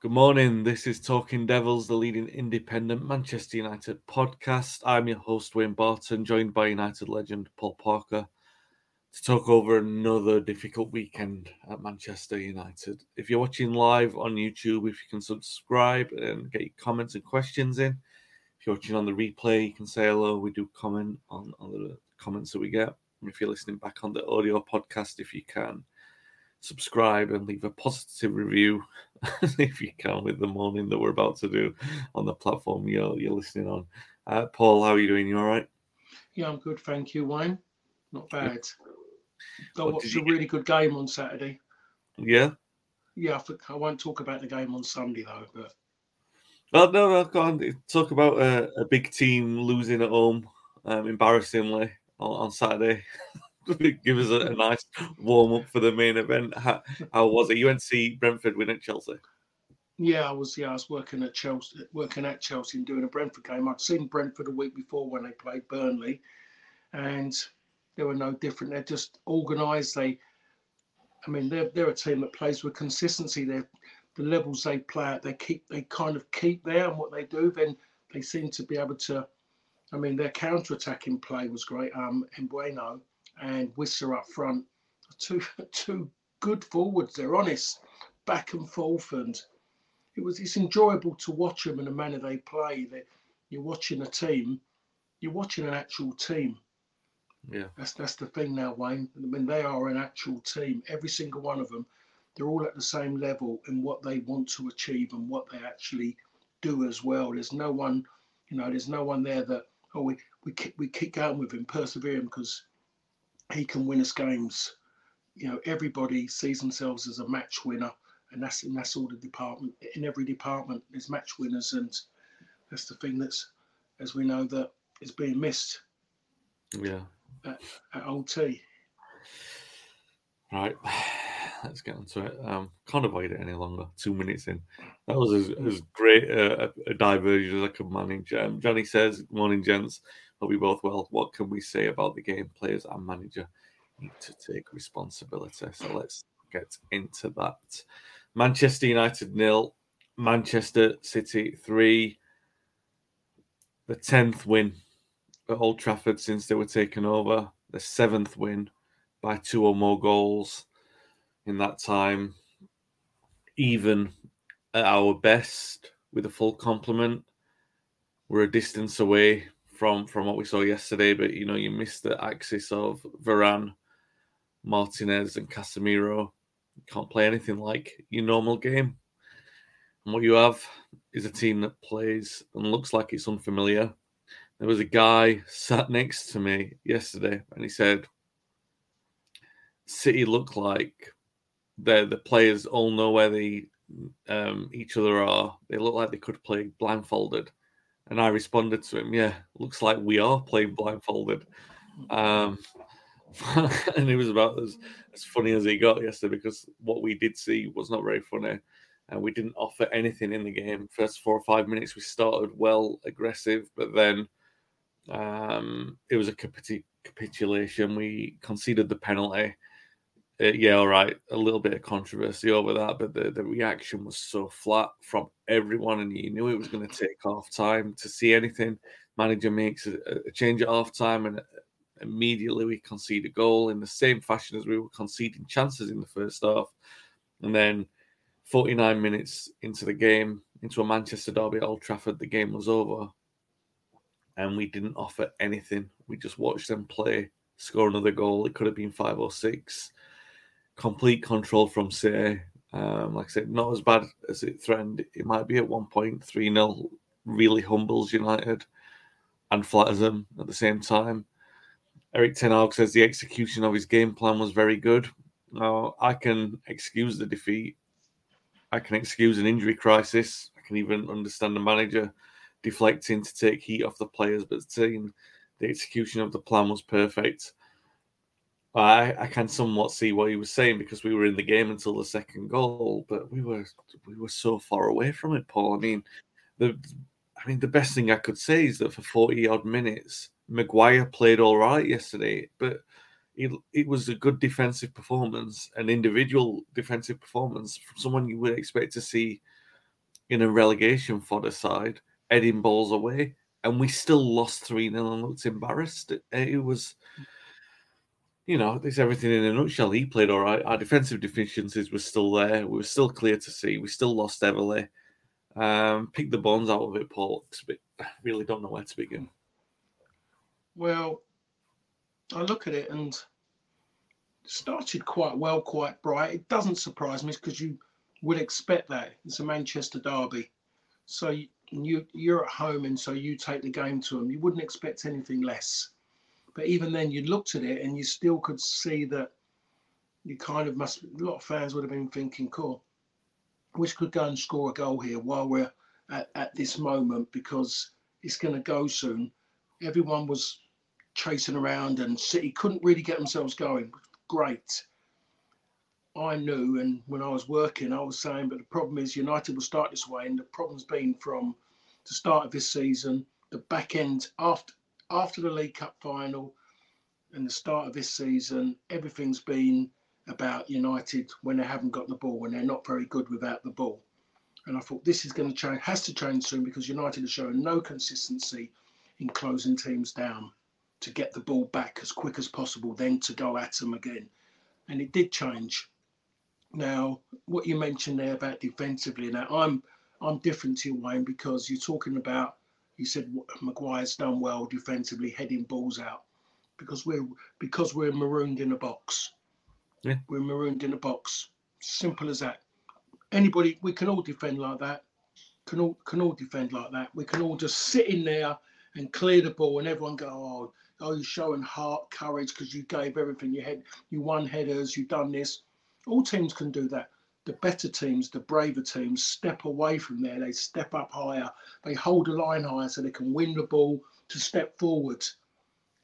Good morning. This is Talking Devils, the leading independent Manchester United podcast. I'm your host, Wayne Barton, joined by United legend Paul Parker to talk over another difficult weekend at Manchester United. If you're watching live on YouTube, if you can subscribe and get your comments and questions in. If you're watching on the replay, you can say hello. We do comment on, on the comments that we get. If you're listening back on the audio podcast, if you can subscribe and leave a positive review if you can with the morning that we're about to do on the platform you're, you're listening on. Uh, Paul, how are you doing? You all right? Yeah, I'm good, thank you, Wayne. Not bad. I watched a really good game on Saturday. Yeah. Yeah, I, think, I won't talk about the game on Sunday though, but. Well, no, no, go on. Talk about a, a big team losing at home, um, embarrassingly on, on Saturday. give us a, a nice warm up for the main event. How, how, was it? See Brentford win at Chelsea. Yeah, I was. Yeah, I was working at Chelsea, working at Chelsea and doing a Brentford game. I'd seen Brentford a week before when they played Burnley, and they were no different. They're just organised. They, I mean, they're they're a team that plays with consistency. They're the levels they play at. They keep they kind of keep there, and what they do, then they seem to be able to. I mean, their counter-attacking play was great. Um, Mbeumo and Wissa up front. Two two good forwards. They're honest, back and forth, and it was it's enjoyable to watch them in the manner they play. That you're watching a team, you're watching an actual team. Yeah, that's that's the thing now, Wayne. I mean, they are an actual team. Every single one of them, they're all at the same level in what they want to achieve and what they actually do as well. There's no one, you know, there's no one there that oh we we keep, we keep going with him, persevering because he can win us games. You know, everybody sees themselves as a match winner, and that's and that's all the department. In every department, there's match winners, and that's the thing that's, as we know, that is being missed. Yeah. At, at Old T. Right. Let's get onto it. Um, can't avoid it any longer. Two minutes in. That was as, as great a, a, diversion as I could manage. Um, Johnny says, Morning, gents. Hope you both well. What can we say about the game? Players and manager need to take responsibility. So let's get into that. Manchester United nil, Manchester City three. The tenth win at Old Trafford since they were taken over. The seventh win by two or more goals in that time. Even at our best, with a full complement, we're a distance away from from what we saw yesterday, but you know, you missed the axis of Varane, Martinez, and Casemiro. You can't play anything like your normal game. And what you have is a team that plays and looks like it's unfamiliar. There was a guy sat next to me yesterday, and he said, "City look like the the players all know where they um, each other are. They look like they could play blindfolded." And I responded to him, yeah, looks like we are playing blindfolded. Um, and it was about as, as funny as he got yesterday because what we did see was not very funny. And we didn't offer anything in the game. First four or five minutes, we started well aggressive, but then Um, it was a capitu- capitulation. We conceded the penalty. Uh, yeah, all right, a little bit of controversy over that, but the, the reaction was so flat from everyone, and you knew it was going to take half time to see anything. Manager makes a, a change at half time, and immediately we concede a goal in the same fashion as we were conceding chances in the first half. And then 49 minutes into the game, into a Manchester derby at Old Trafford, the game was over. And we didn't offer anything. We just watched them play, score another goal. It could have been five or six. Complete control from City. Um, like I said, not as bad as it threatened. It might be at one point 3 0, really humbles United and flatters them at the same time. Erik Ten Hag says the execution of his game plan was very good. Now, I can excuse the defeat. I can excuse an injury crisis. I can even understand the manager deflecting to take heat off the players, but saying the execution of the plan was perfect. I, I can somewhat see what he was saying because we were in the game until the second goal, but we were we were so far away from it, Paul. I mean, the I mean the best thing I could say is that for forty odd minutes, Maguire played all right yesterday, but it, it was a good defensive performance, an individual defensive performance from someone you would expect to see in a relegation fodder side, heading balls away. And we still lost 3 0 and looked embarrassed. It, it was, you know, there's everything in a nutshell. He played all right. Our defensive deficiencies were still there. We were still clear to see. We still lost heavily. Um, pick the bones out of it, Paul. I really don't know where to begin. Well, I look at it and started quite well, quite bright. It doesn't surprise me because you would expect that. It's a Manchester derby. So you, you're at home and so you take the game to them. You wouldn't expect anything less. But even then, you looked at it and you still could see that you kind of must, a lot of fans would have been thinking, cool, which could go and score a goal here while we're at, at this moment because it's going to go soon. Everyone was chasing around and City couldn't really get themselves going. Great. I knew, and when I was working, I was saying, but the problem is United will start this way, and the problem's been from the start of this season, the back end after after the League Cup final, and the start of this season, everything's been about United when they haven't got the ball, when they're not very good without the ball. And I thought this is going to change, has to change soon because United are showing no consistency in closing teams down to get the ball back as quick as possible, then to go at them again. And it did change. Now, what you mentioned there about defensively, now I'm I'm different to you, Wayne, because you're talking about you said Maguire's done well defensively, heading balls out, because we're because we're marooned in a box. Yeah. We're marooned in a box. Simple as that. Anybody, we can all defend like that. Can all can all defend like that. We can all just sit in there and clear the ball, and everyone go, "Oh, oh, you're showing heart, courage because you gave everything. You had, you won headers, you've done this. All teams can do that. The better teams, the braver teams, step away from there. They step up higher. They hold the line higher so they can win the ball to step forward.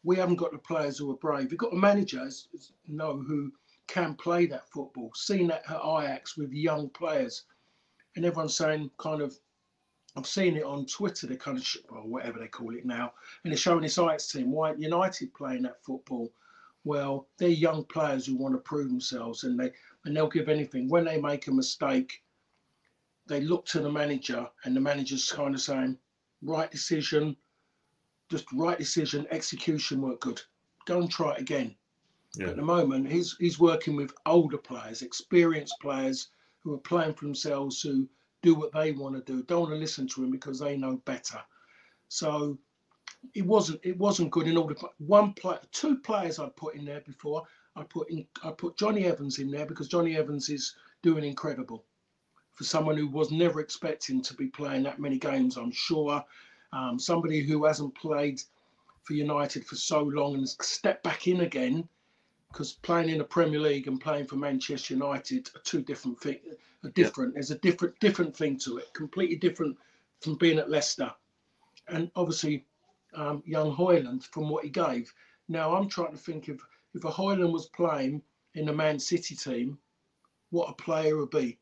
We haven't got the players who are brave. We've got the managers, know who can play that football. Seen that at Ajax with young players, and everyone's saying kind of I've seen it on Twitter, they kind of, or whatever they call it now, and they're showing this Ajax team, White United playing that football. Well, they're young players who want to prove themselves, and they and they'll give anything. When they make a mistake, they look to the manager, and the manager's kind of saying, "Right decision, just right decision, execution work good. Go and try it again." Yeah. At the moment, he's he's working with older players, experienced players who are playing for themselves, who do what they want to do. Don't want to listen to him because they know better. So it wasn't it wasn't good in all the One player, two players I put in there before. I put in I put Jonny Evans in there because Johnny Evans is doing incredible for someone who was never expecting to be playing that many games. I'm sure um, somebody who hasn't played for United for so long and stepped back in again because playing in the Premier League and playing for Manchester United are two different things. Are different. Yeah. There's a different different thing to it. Completely different from being at Leicester, and obviously um, young Hojlund from what he gave. Now I'm trying to think of if a Hojlund was playing in the Man City team, what a player would be.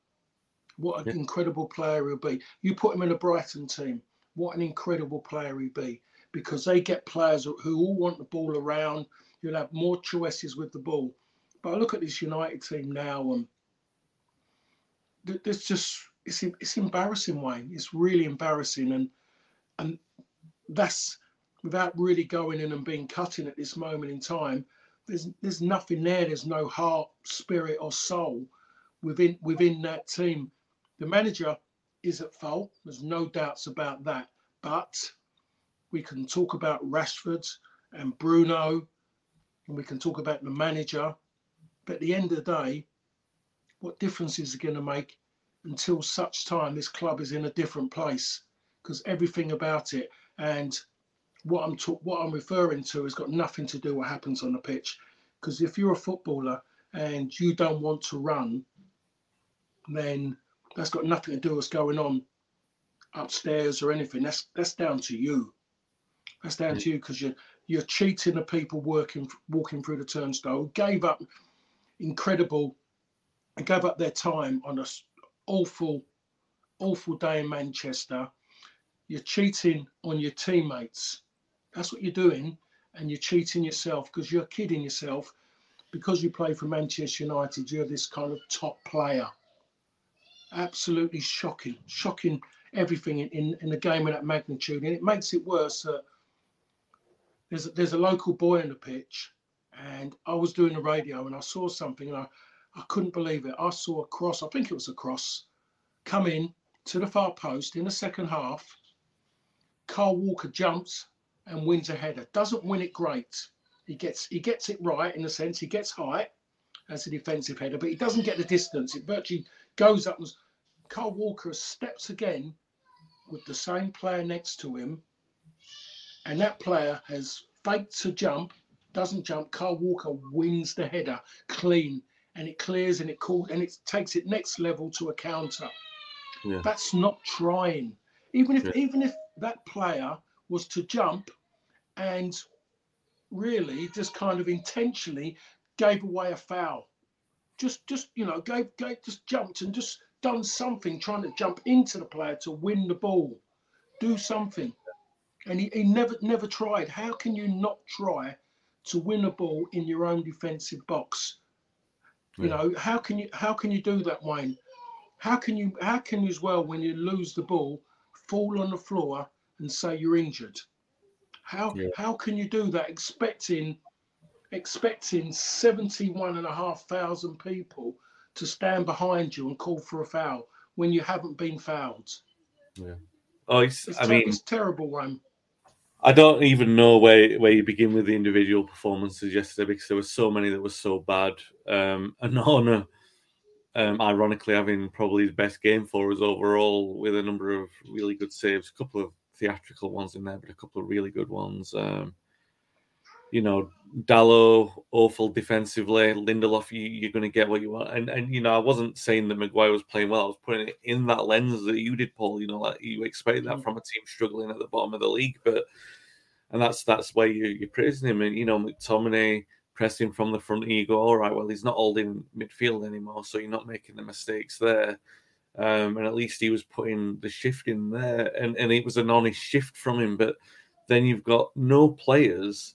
What an yeah. incredible player he'd be. You put him in a Brighton team, what an incredible player he'd be. because they get players who all want the ball around. You'll have more choices with the ball. But I look at this United team now, um, and there's just it's it's embarrassing, Wayne. It's really embarrassing, and and that's without really going in and being cutting at this moment in time. There's there's nothing there. There's no heart, spirit, or soul within within that team. The manager is at fault. There's no doubts about that. But we can talk about Rashford and Bruno, and we can talk about the manager. But at the end of the day, what difference is it going to make until such time this club is in a different place? Because everything about it and what I'm ta- what I'm referring to has got nothing to do with what happens on the pitch. Because if you're a footballer and you don't want to run, then that's got nothing to do with what's going on upstairs or anything. That's that's down to you. That's down to you because you're you're cheating the people working walking through the turnstile. Gave up incredible, and gave up their time on a awful, awful day in Manchester. You're cheating on your teammates. That's what you're doing, and you're cheating yourself because you're kidding yourself. Because you play for Manchester United, you're this kind of top player absolutely shocking, shocking everything in, in, in game of that magnitude. And it makes it worse that there's a, there's a local boy on the pitch, and I was doing the radio and I saw something and I, I couldn't believe it. I saw a cross, I think it was a cross, come in to the far post in the second half. Kyle Walker jumps and wins a header. Doesn't win it great. He gets he gets it right in a sense he gets height as a defensive header, but he doesn't get the distance. It virtually goes up and Kyle Walker steps again with the same player next to him, and that player has faked to jump, doesn't jump. Kyle Walker wins the header clean, and it clears and it calls and it takes it next level to a counter. Yeah. That's not trying. Even if yeah. even if that player was to jump and really just kind of intentionally gave away a foul. Just just you know, gave, gave just jumped and just done something trying to jump into the player to win the ball. Do something. And he, he never never tried. How can you not try to win a ball in your own defensive box? You yeah. know, how can you how can you do that, Wayne? How can you how can you as well when you lose the ball, fall on the floor and say you're injured? How yeah. how can you do that expecting expecting 71 and a half thousand people to stand behind you and call for a foul when you haven't been fouled. Yeah. Oh, it's, it's I ter- mean, it's terrible, one. I don't even know where, where you begin with the individual performances yesterday because there were so many that were so bad. Um, and Onana, um, ironically, having probably his best game for us overall with a number of really good saves, a couple of theatrical ones in there, but a couple of really good ones. Um, you know, Dalot awful defensively. Lindelof, you, are going to get what you want. And and you know, I wasn't saying that Maguire was playing well. I was putting it in that lens that you did, Paul. You know, like you expect that mm. from a team struggling at the bottom of the league, but and that's that's where you you're praising him. And you know, McTominay pressing from the front, and you go, all right, well, he's not holding midfield anymore, so you're not making the mistakes there. Um, and at least he was putting the shift in there, and and it was an honest shift from him. But then you've got no players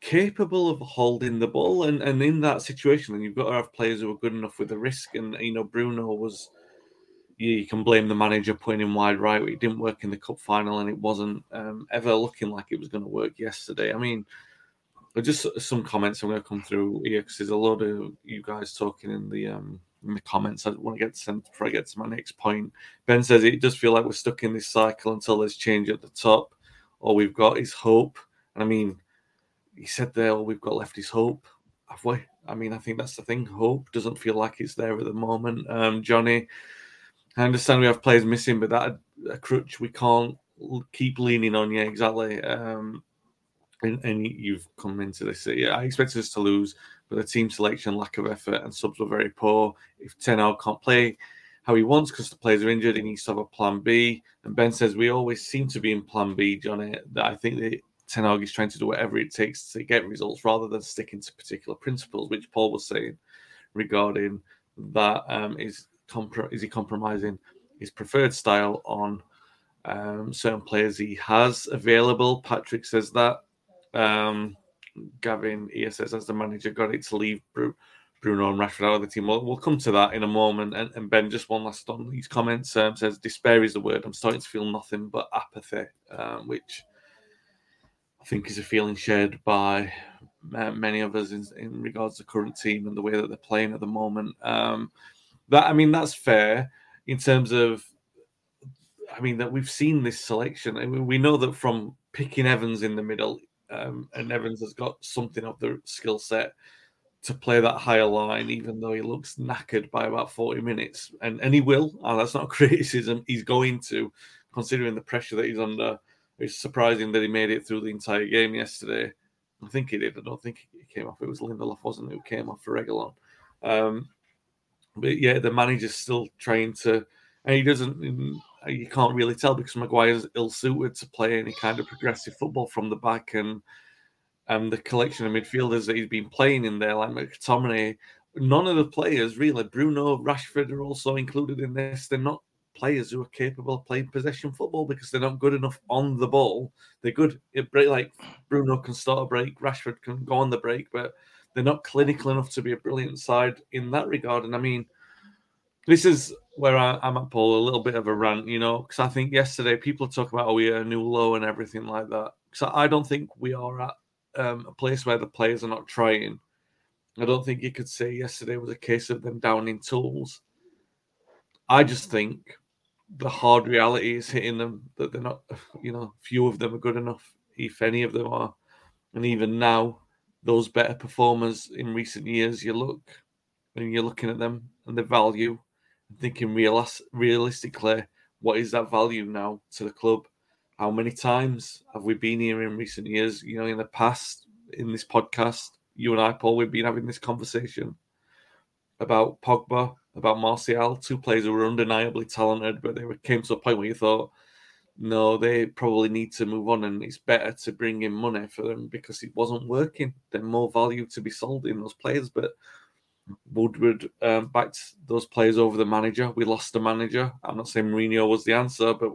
capable of holding the ball. And, and in that situation, then you've got to have players who are good enough with the risk. And, you know, Bruno was, you, you can blame the manager putting him wide right. It didn't work in the cup final and it wasn't um, ever looking like it was going to work yesterday. I mean, just some comments I'm going to come through here because there's a lot of you guys talking in the um, in the comments. I want to get sent before I get to my next point. Ben says it does feel like we're stuck in this cycle until there's change at the top. All we've got is hope. And I mean, he said there, all we've got left is hope. Have we? I mean, I think that's the thing. Hope doesn't feel like it's there at the moment. Um, Johnny, I understand we have players missing, but that a crutch we can't keep leaning on. Yeah, exactly. Um, and, and, you've come into this. Yeah, I expected us to lose, but the team selection, lack of effort, and subs were very poor. If Ten Hag can't play how he wants because the players are injured, he needs to have a plan B. And Ben says we always seem to be in plan B, Johnny. That I think that Ten Hag is trying to do whatever it takes to get results rather than sticking to particular principles, which Paul was saying regarding that um, is is he compromising his preferred style on um, certain players he has available. Patrick says that. Um, Gavin says, as the manager, got it to leave Bruno and Rashford out of the team. We'll, we'll come to that in a moment. And, and Ben, just one last on these comments um, says, despair is the word. I'm starting to feel nothing but apathy, um, which I think is a feeling shared by uh, many of us in, in, regards to current team and the way that they're playing at the moment. Um, that I mean, that's fair in terms of. I mean that we've seen this selection. I mean, we know that from picking Evans in the middle, um, and Evans has got something of the skill set to play that higher line, even though he looks knackered by about 40 minutes. And, and he will, and that's not criticism, he's going to, considering the pressure that he's under. It's surprising that he made it through the entire game yesterday. I think he did. I don't think he came off. It was Lindelof, wasn't it, who came off for Reguilon. Um, but yeah, the manager's still trying to, and he doesn't, Uh, you can't really tell because Maguire's ill suited to play any kind of progressive football from the back. And and the collection of midfielders that he's been playing in there, like McTominay, none of the players really, Bruno, Rashford are also included in this. They're not players who are capable of playing possession football because they're not good enough on the ball. They're good at break, like Bruno can start a break, Rashford can go on the break, but they're not clinical enough to be a brilliant side in that regard. And I mean, this is where I, am at, Paul, a little bit of a rant, you know, because I think yesterday people talk about, oh, we are a new low and everything like that. Because I don't think we are at um, a place where the players are not trying. I don't think you could say yesterday was a case of them downing tools. I just think the hard reality is hitting them that they're not, you know, few of them are good enough, if any of them are. And even now, those better performers in recent years, you look and you're looking at them and the value, thinking realis- realistically, what is that value now to the club? how many times have we been here in recent years? You know, in the past, in this podcast, you and I, Paul, we've been having this conversation about Pogba, about Martial, two players who were undeniably talented, but they came to a point where you thought, no, they probably need to move on, and it's better to bring in money for them because it wasn't working. There's more value to be sold in those players, but Woodward um, backed those players over the manager. We lost the manager. I'm not saying Mourinho was the answer, but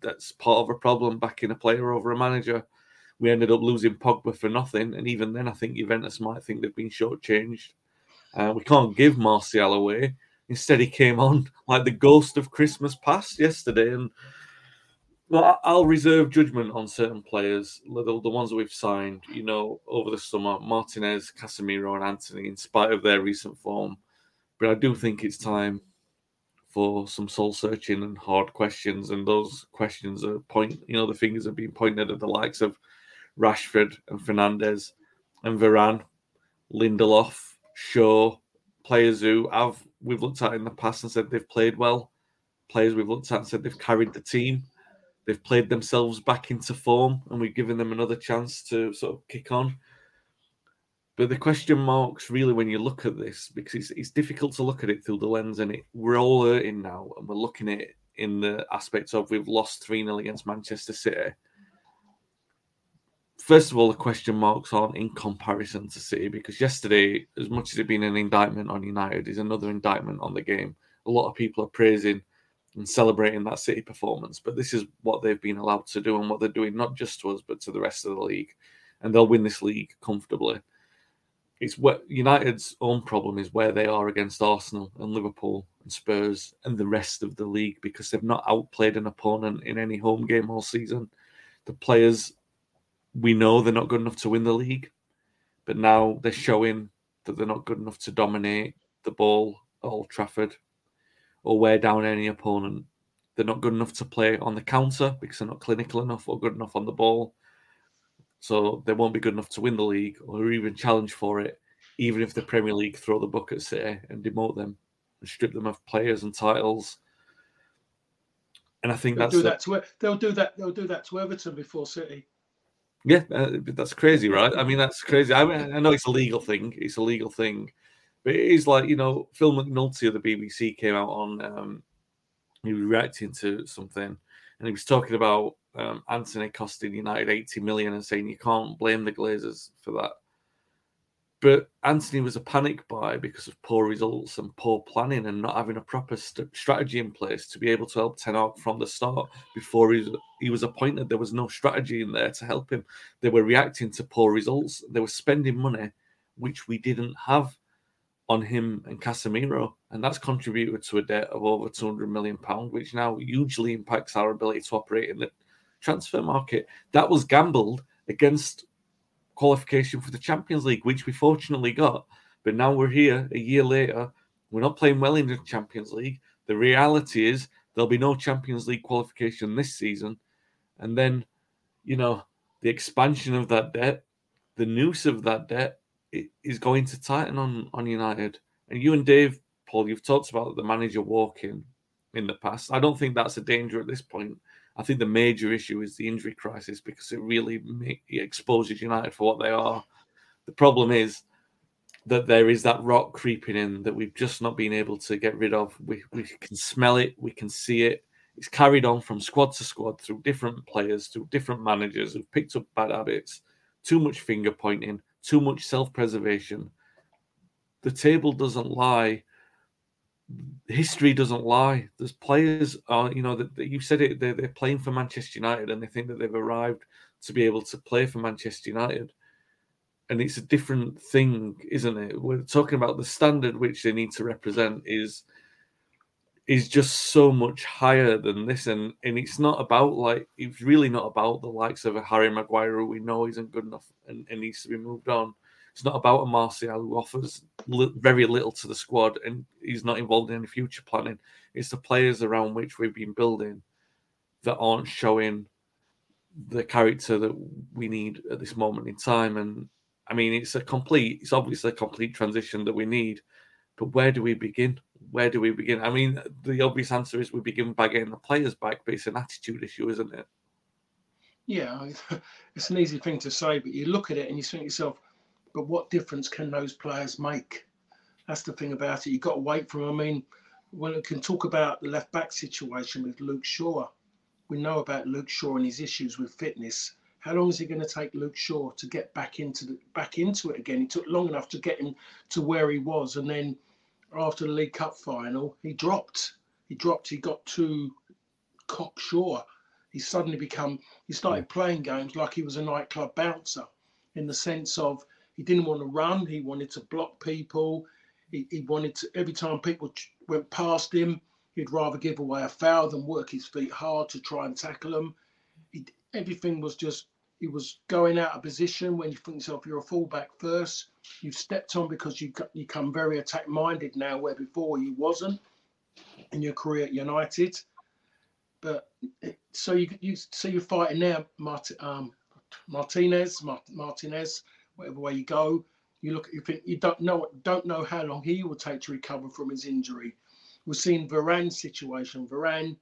that's part of a problem backing a player over a manager. We ended up losing Pogba for nothing, and even then, I think Juventus might think they've been shortchanged. Uh, we can't give Martial away. Instead, he came on like the ghost of Christmas past yesterday, and well, I'll reserve judgment on certain players, the, the ones that we've signed, you know, over the summer, Martinez, Casemiro, and Antony, in spite of their recent form. But I do think it's time for some soul searching and hard questions, and those questions are point. You know, the fingers are being pointed at the likes of Rashford and Fernandes and Varane, Lindelof, Shaw, players who have we've looked at in the past and said they've played well, players we've looked at and said they've carried the team, they've played themselves back into form, and we've given them another chance to sort of kick on. But the question marks really when you look at this, because it's, it's difficult to look at it through the lens, and it, we're all hurting now, and we're looking at it in the aspects of we've lost 3 0 against Manchester City. First of all, the question marks aren't in comparison to City because yesterday, as much as it been an indictment on United, is another indictment on the game. A lot of people are praising and celebrating that City performance, but this is what they've been allowed to do and what they're doing, not just to us, but to the rest of the league. And they'll win this league comfortably it's what United's own problem is where they are against Arsenal and Liverpool and Spurs and the rest of the league because they've not outplayed an opponent in any home game all season. The players we know they're not good enough to win the league, but now they're showing that they're not good enough to dominate the ball at Old Trafford or wear down any opponent. They're not good enough to play on the counter because they're not clinical enough or good enough on the ball. So they won't be good enough to win the league or even challenge for it, even if the Premier League throw the book at City and demote them and strip them of players and titles. And I think they'll that's do that to they'll do that they'll do that to Everton before City. Yeah, uh, that's crazy, right? I mean, that's crazy. I mean, I know it's a legal thing. It's a legal thing, but it is like you know, Phil McNulty of the BBC came out on. Um, he was reacting to something, and he was talking about um, Antony costing United 80 million and saying you can't blame the Glazers for that. But Antony was a panic buy because of poor results and poor planning and not having a proper st- strategy in place to be able to help Ten from the start. Before he he was appointed, there was no strategy in there to help him. They were reacting to poor results. They were spending money which we didn't have on him and Casemiro, and that's contributed to a debt of over 200 million pound, which now hugely impacts our ability to operate in the transfer market. That was gambled against qualification for the Champions League, which we fortunately got. But now we're here a year later. We're not playing well in the Champions League. The reality is there'll be no Champions League qualification this season. And then, you know, the expansion of that debt, the noose of that debt is going to tighten on, on United. And you and Dave, Paul, you've talked about the manager walking in the past. I don't think that's a danger at this point. I think the major issue is the injury crisis because it really it exposes United for what they are. The problem is that there is that rock creeping in that we've just not been able to get rid of. We, we can smell it, we can see it. It's carried on from squad to squad through different players, through different managers who've picked up bad habits, too much finger pointing, too much self preservation. The table doesn't lie history doesn't lie. There's players are, you know, that you said it. They're, they're playing for Manchester United, and they think that they've arrived to be able to play for Manchester United. And it's a different thing, isn't it? We're talking about the standard which they need to represent is is just so much higher than this, and and it's not about like it's really not about the likes of a Harry Maguire who we know isn't good enough and, and needs to be moved on. It's not about a Martial who offers li- very little to the squad and he's not involved in any future planning. It's the players around which we've been building that aren't showing the character that we need at this moment in time. And I mean, it's a complete, it's obviously a complete transition that we need. But where do we begin? Where do we begin? I mean, the obvious answer is we begin by getting the players back, but it's an attitude issue, isn't it? Yeah, it's an easy thing to say, but you look at it and you think to yourself, but what difference can those players make? That's the thing about it. You've got to wait for them. I mean, when we can talk about the left back situation with Luke Shaw, we know about Luke Shaw and his issues with fitness. How long is it going to take Luke Shaw to get back into the back into it again? It took long enough to get him to where he was, and then after the League Cup final, he dropped. He dropped. He got too cocksure. He suddenly become. He started playing games like he was a nightclub bouncer, in the sense of he didn't want to run. He wanted to block people. He, he wanted to, every time people went past him, he'd rather give away a foul than work his feet hard to try and tackle them. He, everything was just, he was going out of position when you think yourself, you're a fullback first. You've stepped on because you you come very attack minded now, where before you wasn't in your career at United. But so you you so you're fighting now, Mart, um, Martinez, Martinez whatever way you go. You look, you think you don't know don't know how long he will take to recover from his injury. We've seen Varane's situation. Varane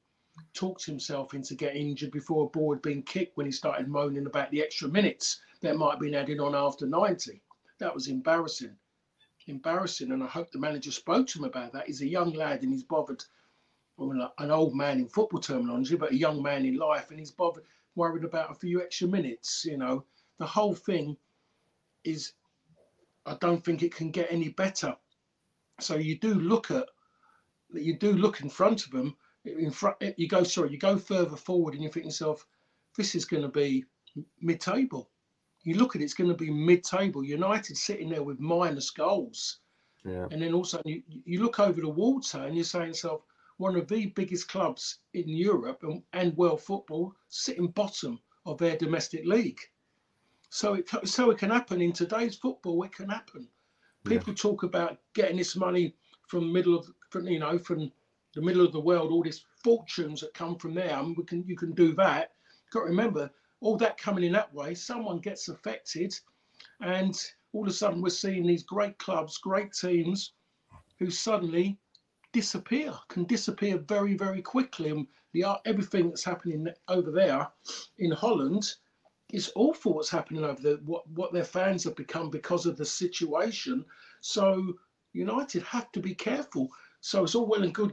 talked himself into getting injured before a ball had been kicked when he started moaning about the extra minutes that might have been added on after 90. That was embarrassing. Embarrassing. And I hope the manager spoke to him about that. He's a young lad and he's bothered, well, an old man in football terminology, but a young man in life, and he's bothered, worried about a few extra minutes. You know, the whole thing is I don't think it can get any better. So you do look at you do look in front of them. In front, eh, you go sorry, you go further forward, and you think yourself, this is going to be mid-table. You look at it, it's going to be mid-table. United sitting there with minus goals, yeah. and then also you you look over the water and you're saying yourself, one of the biggest clubs in Europe and, and world football sitting bottom of their domestic league. So it so it can happen in today's football. It can happen. People yeah. talk about getting this money from middle of from you know from the middle of the world, all these fortunes that come from there. and we can you can do that. You've Got to remember all that coming in that way. Someone gets affected, and all of a sudden we're seeing these great clubs, great teams, who suddenly disappear, can disappear very very quickly. And the everything that's happening over there in Holland is awful what's happening over there, what, what their fans have become because of the situation. So United have to be careful. So it's all well and good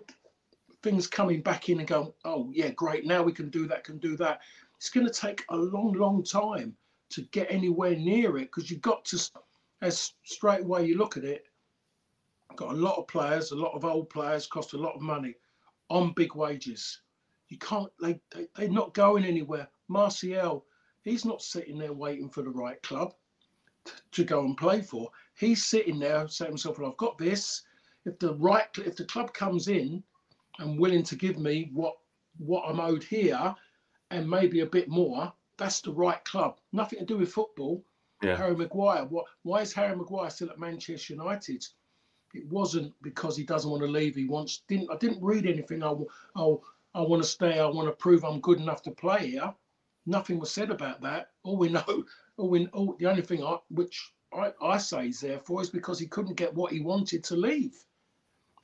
things coming back in and going, oh, yeah, great, now we can do that, can do that. It's going to take a long, long time to get anywhere near it because you've got to as straight away you look at it, got a lot of players, a lot of old players, cost a lot of money on big wages. You can't, they, they, they're not going anywhere. Martial, he's not sitting there waiting for the right club to, to go and play for. He's sitting there saying to himself, well, I've got this. If the right, if the club comes in and willing to give me what what I'm owed here and maybe a bit more, that's the right club. Nothing to do with football. Yeah. Harry Maguire. What? Why is Harry Maguire still at Manchester United? It wasn't because he doesn't want to leave. He wants. Didn't I didn't read anything. Oh, oh, I I I want to stay. I want to prove I'm good enough to play here. Nothing was said about that. All we know, all we, all, the only thing I, which I, I say is therefore is because he couldn't get what he wanted to leave.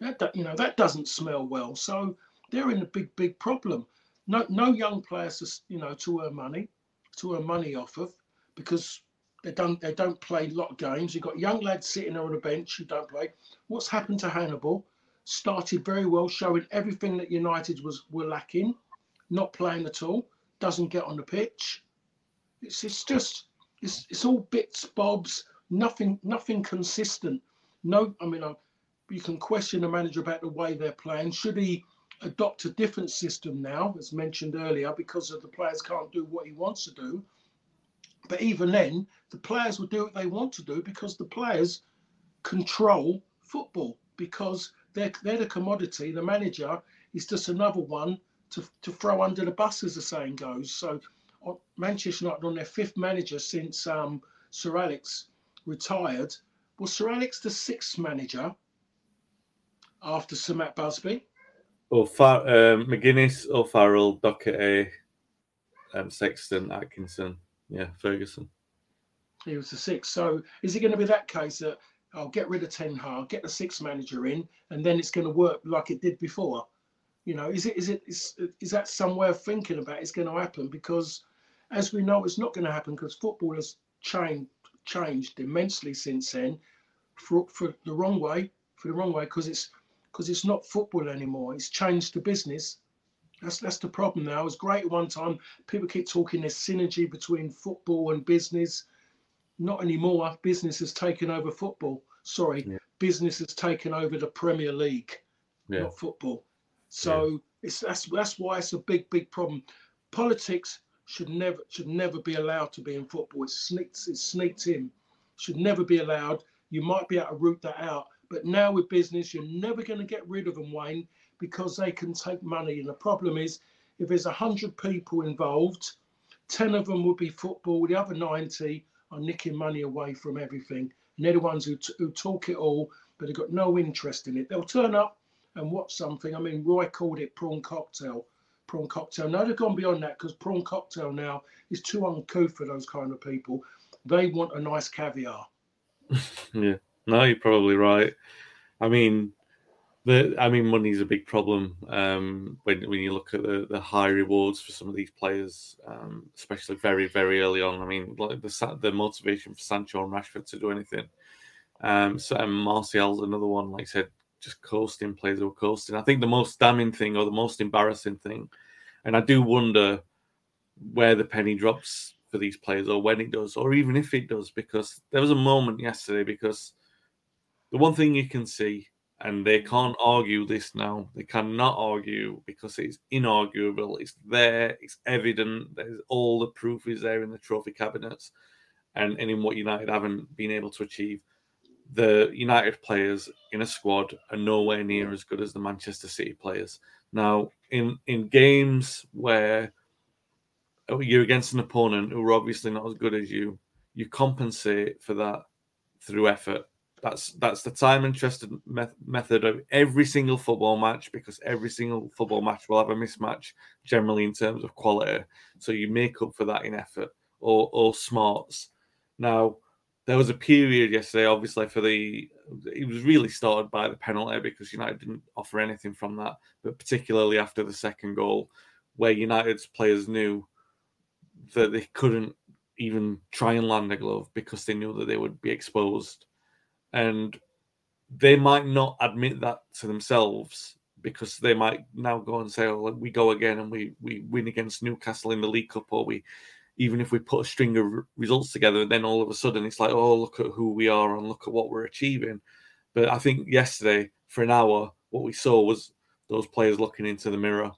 That you know that doesn't smell well. So they're in a big big problem. No no young players, you know, to earn money, to earn money off of, because they don't they don't play a lot of games. You've got young lads sitting there on the bench who don't play. What's happened to Hannibal? Started very well, showing everything that United was were lacking, not playing at all. Doesn't get on the pitch. It's it's just it's it's all bits bobs. Nothing nothing consistent. No, I mean, I, you can question the manager about the way they're playing. Should he adopt a different system now, as mentioned earlier, because of the players can't do what he wants to do? But even then, the players will do what they want to do because the players control football because they're, they're the commodity. The manager is just another one to, to throw under the bus, as the saying goes. So Manchester United on their fifth manager since um, Sir Alex retired. Was Sir Alex the sixth manager after Sir Matt Busby? O'Far- um, McGuinness, O'Farrell, Docherty, um, Sexton, Atkinson, yeah, Ferguson. He was the sixth. So is it going to be that case that I'll get rid of Ten Hag, get the sixth manager in, and then it's going to work like it did before? You know, is it is it is, is that some way of thinking about it's going to happen? Because as we know, it's not going to happen because football has changed changed immensely since then, for for the wrong way, for the wrong way, because it's because it's not football anymore. It's changed to business. That's that's the problem now. It was great at one time. People keep talking there's synergy between football and business. Not anymore. Business has taken over football. Sorry, yeah. business has taken over the Premier League, yeah. not football. So yeah. it's that's that's why it's a big big problem. Politics should never should never be allowed to be in football. It's sneaked it's sneaked in. Should never be allowed. You might be able to root that out, but now with business, you're never going to get rid of them, Wayne, because they can take money. And the problem is, if there's a hundred people involved, ten of them would be football. The other ninety are nicking money away from everything. And they're the ones who, t- who talk it all, but they've got no interest in it. They'll turn up and watch something. I mean, Roy called it prawn cocktail. Prawn cocktail. Now they've gone beyond that because prawn cocktail now is too uncouth for those kind of people. They want a nice caviar. yeah. No, you're probably right. I mean, the I mean, money's a big problem um, when when you look at the, the high rewards for some of these players, um, especially very very early on. I mean, like the the motivation for Sancho and Rashford to do anything. Um, so and Martial's another one. Like I said, just coasting players who are coasting. I think the most damning thing or the most embarrassing thing, and I do wonder where the penny drops for these players or when it does, or even if it does, because there was a moment yesterday because the one thing you can see, and they can't argue this now, they cannot argue because it's inarguable, it's there, it's evident, there's all the proof is there in the trophy cabinets and, and in what United haven't been able to achieve. The United players in a squad are nowhere near as good as the Manchester City players. Now, in in games where oh, you're against an opponent who are obviously not as good as you, you compensate for that through effort that's that's the time and trusted method of every single football match because every single football match will have a mismatch generally in terms of quality. So you make up for that in effort or or smarts. Now there was a period yesterday, obviously for the it was really started by the penalty because United didn't offer anything from that, but particularly after the second goal, where United's players knew that they couldn't even try and land a glove because they knew that they would be exposed and they might not admit that to themselves because they might now go and say, "Oh, we go again and we we win against Newcastle in the League Cup, or we." even if we put a string of results together, then all of a sudden it's like, oh, look at who we are and look at what we're achieving. But I think yesterday, for an hour, what we saw was those players looking into the mirror.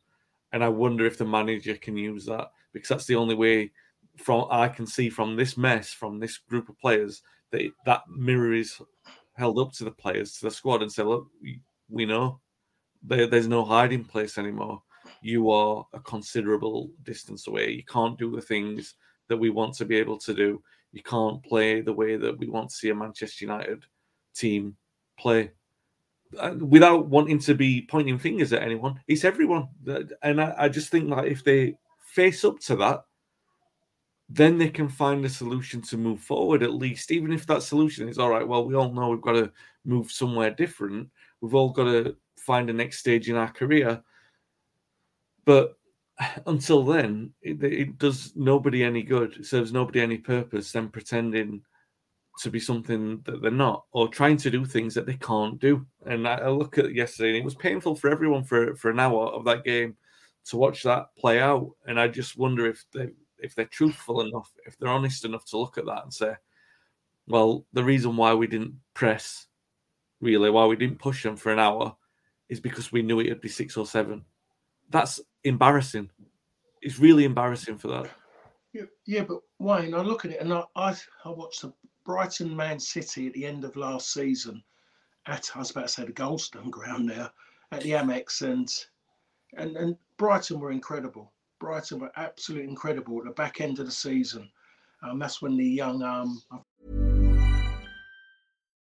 And I wonder if the manager can use that because that's the only way from I can see from this mess, from this group of players, that that mirror is held up to the players, to the squad, and say, look, we know there, there's no hiding place anymore you are a considerable distance away. You can't do the things that we want to be able to do. You can't play the way that we want to see a Manchester United team play. Without wanting to be pointing fingers at anyone, it's everyone. And I, I just think that if they face up to that, then they can find a solution to move forward at least even if that solution is all right well we all know we've got to move somewhere different we've all got to find a next stage in our career but until then, it, it, does nobody any good. It serves nobody any purpose. Then pretending to be something that they're not, or trying to do things that they can't do. And I, I look at yesterday, and it was painful for everyone for for an hour of that game to watch that play out. And I just wonder if they if they're truthful enough, if they're honest enough to look at that and say, well, the reason why we didn't press, really, why we didn't push them for an hour, is because we knew it would be six or seven. That's embarrassing. It's really embarrassing for that. Yeah, yeah, but Wayne, I look at it and I, I, I watched the Brighton Man City at the end of last season at I was about to say the Goldstone ground there at the Amex and and and Brighton were incredible. Brighton were absolutely incredible at the back end of the season. Um, that's when the young um,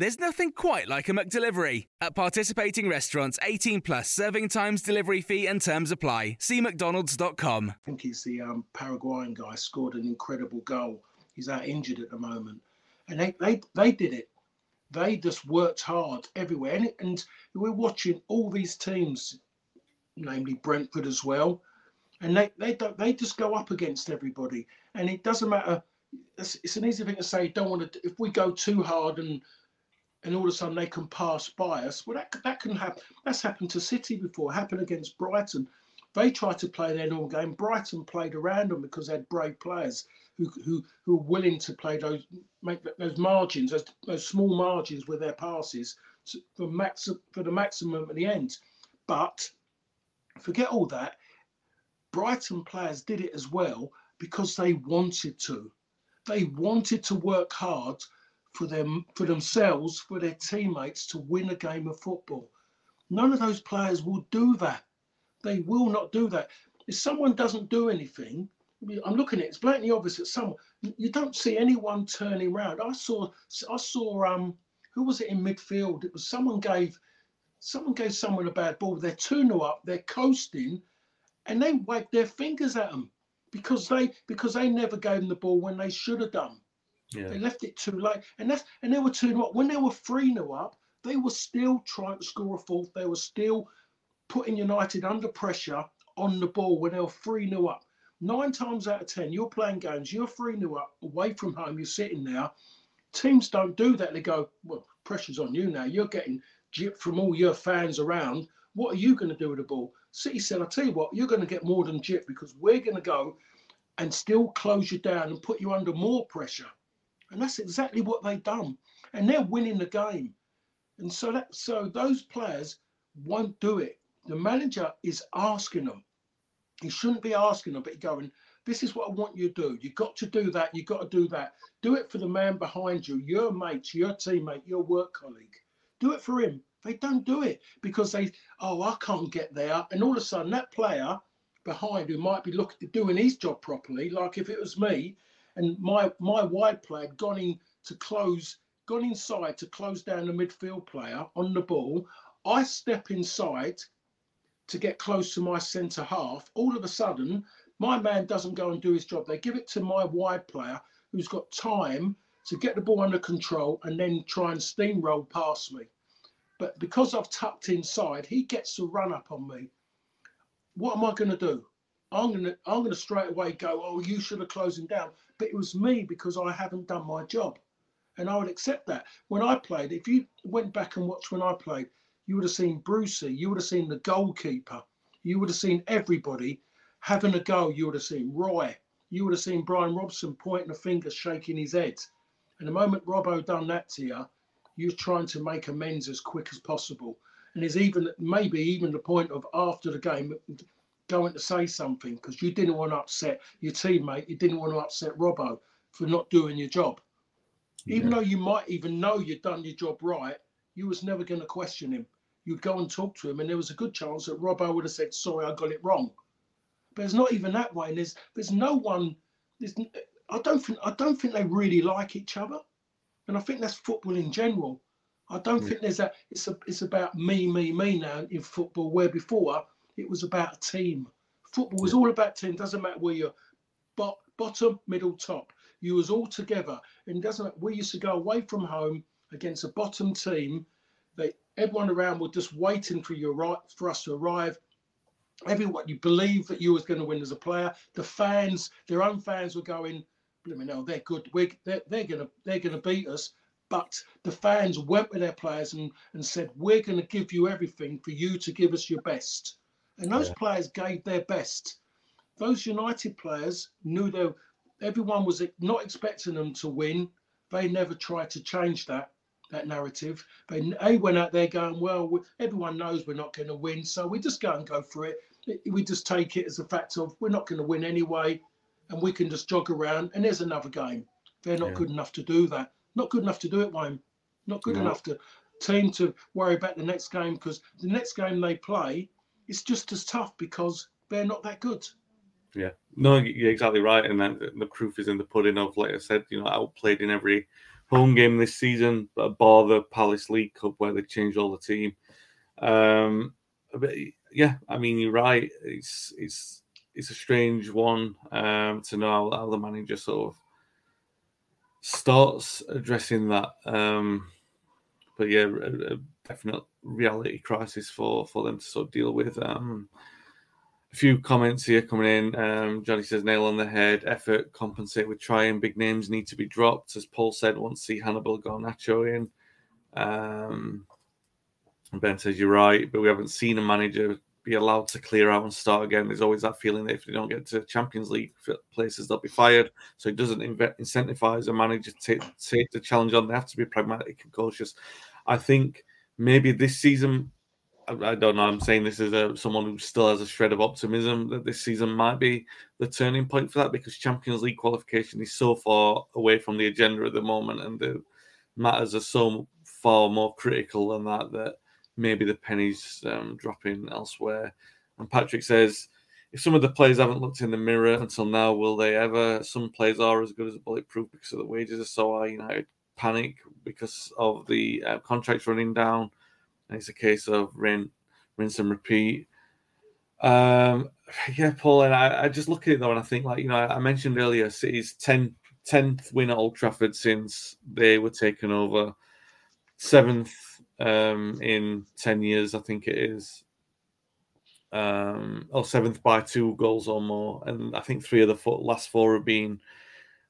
There's nothing quite like a McDelivery. At participating restaurants, 18 plus serving times, delivery fee, and terms apply. See McDonald's.com. I think he's the um, Paraguayan guy, scored an incredible goal. He's out injured at the moment. And they, they, they did it. They just worked hard everywhere. And, and we're watching all these teams, namely Brentford as well. And they, they, don't, they just go up against everybody. And it doesn't matter. It's, it's an easy thing to say, don't want to, if we go too hard and and all of a sudden they can pass by us. Well, that that can happen. That's happened to City before. Happened against Brighton. They tried to play their normal game. Brighton played around them because they had brave players who who who were willing to play those make those margins, those, those small margins with their passes for max for the maximum at the end. But forget all that. Brighton players did it as well because they wanted to. They wanted to work hard for them for themselves, for their teammates to win a game of football. None of those players will do that. They will not do that. If someone doesn't do anything, I'm looking at it, it's blatantly obvious that someone you don't see anyone turning around. I saw I saw um who was it in midfield? It was someone gave someone gave someone a bad ball. They're 2 0 up, they're coasting, and they waved their fingers at them because they because they never gave them the ball when they should have done. Yeah. They left it too late, and that's and they were two up. When they were three 0 up, they were still trying to score a fourth. They were still putting United under pressure on the ball when they were three 0 up. Nine times out of ten, you're playing games. You're three 0 up away from home. You're sitting there. Teams don't do that. They go, well, pressure's on you now. You're getting jip from all your fans around. What are you going to do with the ball? City said, I tell you what, you're going to get more than jip because we're going to go and still close you down and put you under more pressure. And that's exactly what they've done. And they're winning the game. And so that so those players won't do it. The manager is asking them. He shouldn't be asking them, but he's going, this is what I want you to do. You've got to do that. You've got to do that. Do it for the man behind you, your mate, your teammate, your work colleague. Do it for him. They don't do it because they, oh, I can't get there. And all of a sudden, that player behind who might be looking doing his job properly, like if it was me and my my wide player had gone in to close, gone inside to close down the midfield player on the ball, I step inside to get close to my centre half. All of a sudden, my man doesn't go and do his job. They give it to my wide player who's got time to get the ball under control and then try and steamroll past me. But because I've tucked inside, he gets to run up on me. What am I going to do? I'm to I'm to straight away go, oh, you should have closed him down. But it was me because I haven't done my job, and I would accept that. When I played, if you went back and watched when I played, you would have seen Brucey, you would have seen the goalkeeper, you would have seen everybody having a go. You would have seen Roy, you would have seen Brian Robson pointing a finger, shaking his head. And the moment Robbo done that to you, you're trying to make amends as quick as possible. And there's even maybe even the point of after the game going to say something because you didn't want to upset your teammate, you didn't want to upset Robbo for not doing your job. Yeah. Even though you might even know you'd done your job right, you was never going to question him. You'd go and talk to him, and there was a good chance that Robbo would have said, "Sorry, I got it wrong." But it's not even that way. And there's there's no one. There's I don't think I don't think they really like each other. And I think that's football in general. I don't yeah. think there's a it's a it's about me, me, me now in football, where before it was about a team. Football was all about team. Doesn't matter where you're bot, bottom, middle, top. You was all together. And doesn't we used to go away from home against a bottom team. They everyone around was just waiting for you right for us to arrive. Everyone you believe that you was going to win as a player. The fans, their own fans were going, let me know they're good. We're, they're, they're gonna they're gonna beat us. But the fans went with their players and, and said, We're going to give you everything for you to give us your best. And those yeah. players gave their best. Those United players knew they everyone was not expecting them to win. They never tried to change that that narrative. They, they went out there going, Well, everyone knows we're not going to win, so we just go and go for it. We just take it as a fact of we're not going to win anyway and we can just jog around and there's another game. They're not yeah. good enough to do that. Not good enough to do it, Wayne. Not good no. enough to team to worry about the next game because the next game they play is just as tough because they're not that good. Yeah, no, you're exactly right, and the proof is in the pudding. Of like I said, you know, outplayed in every home game this season, but bar the Palace League Cup where they changed all the team. Um, but yeah, I mean, you're right. It's it's it's a strange one um, to know how, the manager sort of starts addressing that. Um, but yeah, a, a, definite reality crisis for for them to sort of deal with. Um, a few comments here coming in. Um, Johnny says nail on the head. Effort compensate with trying. Big names need to be dropped, as Paul said. To see Hannibal Garnacho in. Um, Ben says you're right, but we haven't seen a manager be allowed to clear out and start again. There's always that feeling that if they don't get to Champions League places, they'll be fired. So it doesn't incentivize a manager to take, take the challenge on. They have to be pragmatic and cautious. I think maybe this season, I, don't know. I'm saying this as a, someone who still has a shred of optimism that this season might be the turning point for that because Champions League qualification is so far away from the agenda at the moment, and the matters are so far more critical than that that maybe the pennies um, dropping elsewhere. And Patrick says, if some of the players haven't looked in the mirror until now, will they ever? Some players are as good as bulletproof because of the wages are so high. United panic because of the uh, contracts running down. And it's a case of rinse, rinse and repeat. Um, yeah, Paul, and I, I, just look at it though, and I think, like, you know, I, I mentioned earlier, City's 10, 10th win at Old Trafford since they were taken over, seventh um, in 10 years, I think it is. Um, or seventh by two goals or more. And I think three of the four, last four have been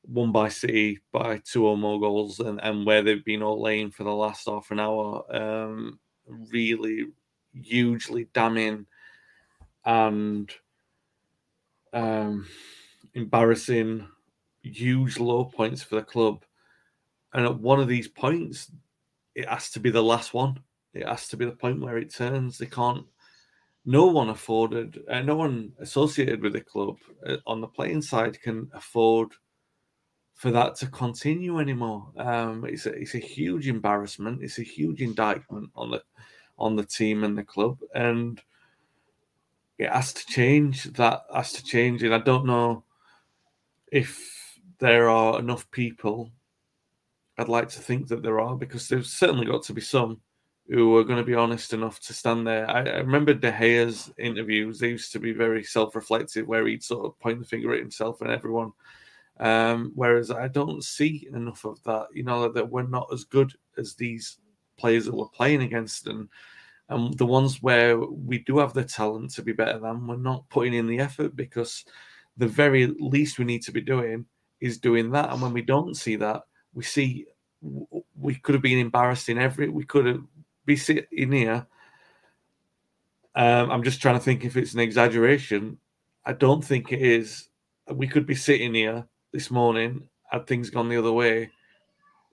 won by City by two or more goals, and, and where they've been all laying for the last half an hour. Um, really hugely damning and um, embarrassing, huge low points for the club. And at one of these points, it has to be the last one. It has to be the point where it turns. They can't. No one afforded, uh, no one associated with the club uh, on the playing side can afford for that to continue anymore. Um, it's a, it's a huge embarrassment. It's a huge indictment on the on the team and the club, and it has to change. That has to change, and I don't know if there are enough people. I'd like to think that there are because there's certainly got to be some who are going to be honest enough to stand there. I, I remember De Gea's interviews; they used to be very self-reflective, where he'd sort of point the finger at himself and everyone um, whereas I don't see enough of that. You know that we're not as good as these players that we're playing against, and and the ones where we do have the talent to be better than, we're not putting in the effort because the very least we need to be doing is doing that. And when we don't see that, we see we could have been embarrassed in every. We could have be sitting here. Um, I'm just trying to think if it's an exaggeration. I don't think it is. We could be sitting here this morning, had things gone the other way,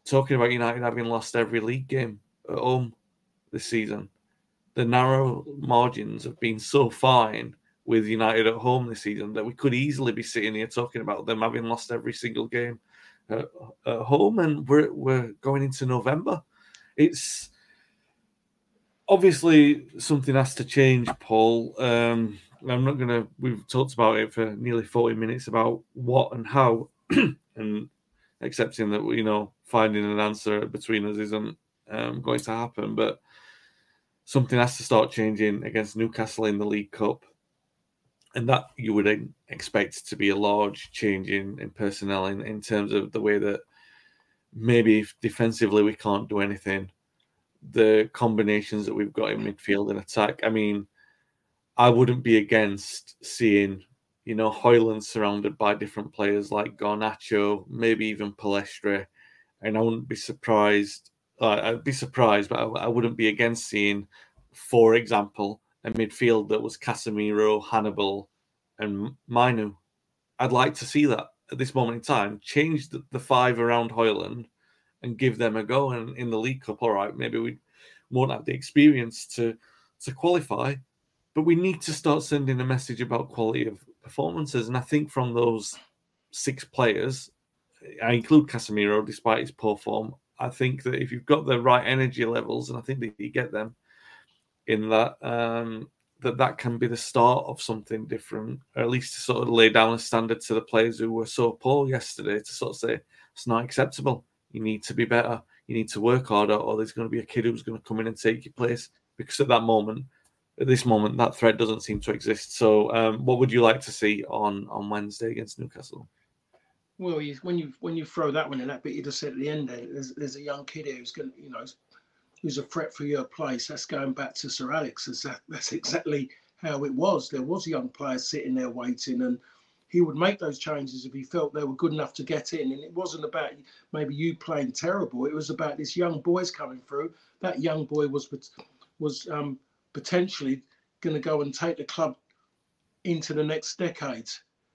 talking about United having lost every league game at home this season. The narrow margins have been so fine with United at home this season that we could easily be sitting here talking about them having lost every single game at, at home, and we're we're going into November. It's obviously something has to change, Paul. Um, I'm not to. We've talked about it for nearly 40 minutes about what and how, and accepting that you know finding an answer between us isn't um, going to happen. But something has to start changing against Newcastle in the League Cup, and that you would expect to be a large change in, in personnel in, in terms of the way that maybe defensively we can't do anything. The combinations that we've got in midfield and attack. I mean I wouldn't be against seeing, you know, Højlund surrounded by different players like Garnacho, maybe even Pellistri, and I wouldn't be surprised. Uh, I'd be surprised, but I, I, wouldn't be against seeing, for example, a midfield that was Casemiro, Hannibal, and Mainoo. I'd like to see that at this moment in time. Change the, the five around Højlund and give them a go. And in the League Cup, all right, maybe we won't have the experience to to qualify, but we need to start sending a message about quality of performances. And I think from those six players, I include Casemiro, despite his poor form. I think that if you've got the right energy levels, and I think that you get them in that, um, that that can be the start of something different, or at least to sort of lay down a standard to the players who were so poor yesterday to sort of say it's not acceptable. You need to be better. You need to work harder, or there's going to be a kid who's going to come in and take your place. Because at that moment, at this moment, that threat doesn't seem to exist. So, um, what would you like to see on on Wednesday against Newcastle? Well, you, when you when you throw that one in, that bit you just said at the end, there, there's, there's a young kid here who's going, you know, who's a threat for your place. That's going back to Sir Alex. Is That, that's exactly how it was. There was young players sitting there waiting, and he would make those changes if he felt they were good enough to get in. And it wasn't about maybe you playing terrible. It was about this young boys coming through. That young boy was was um, potentially going to go and take the club into the next decade.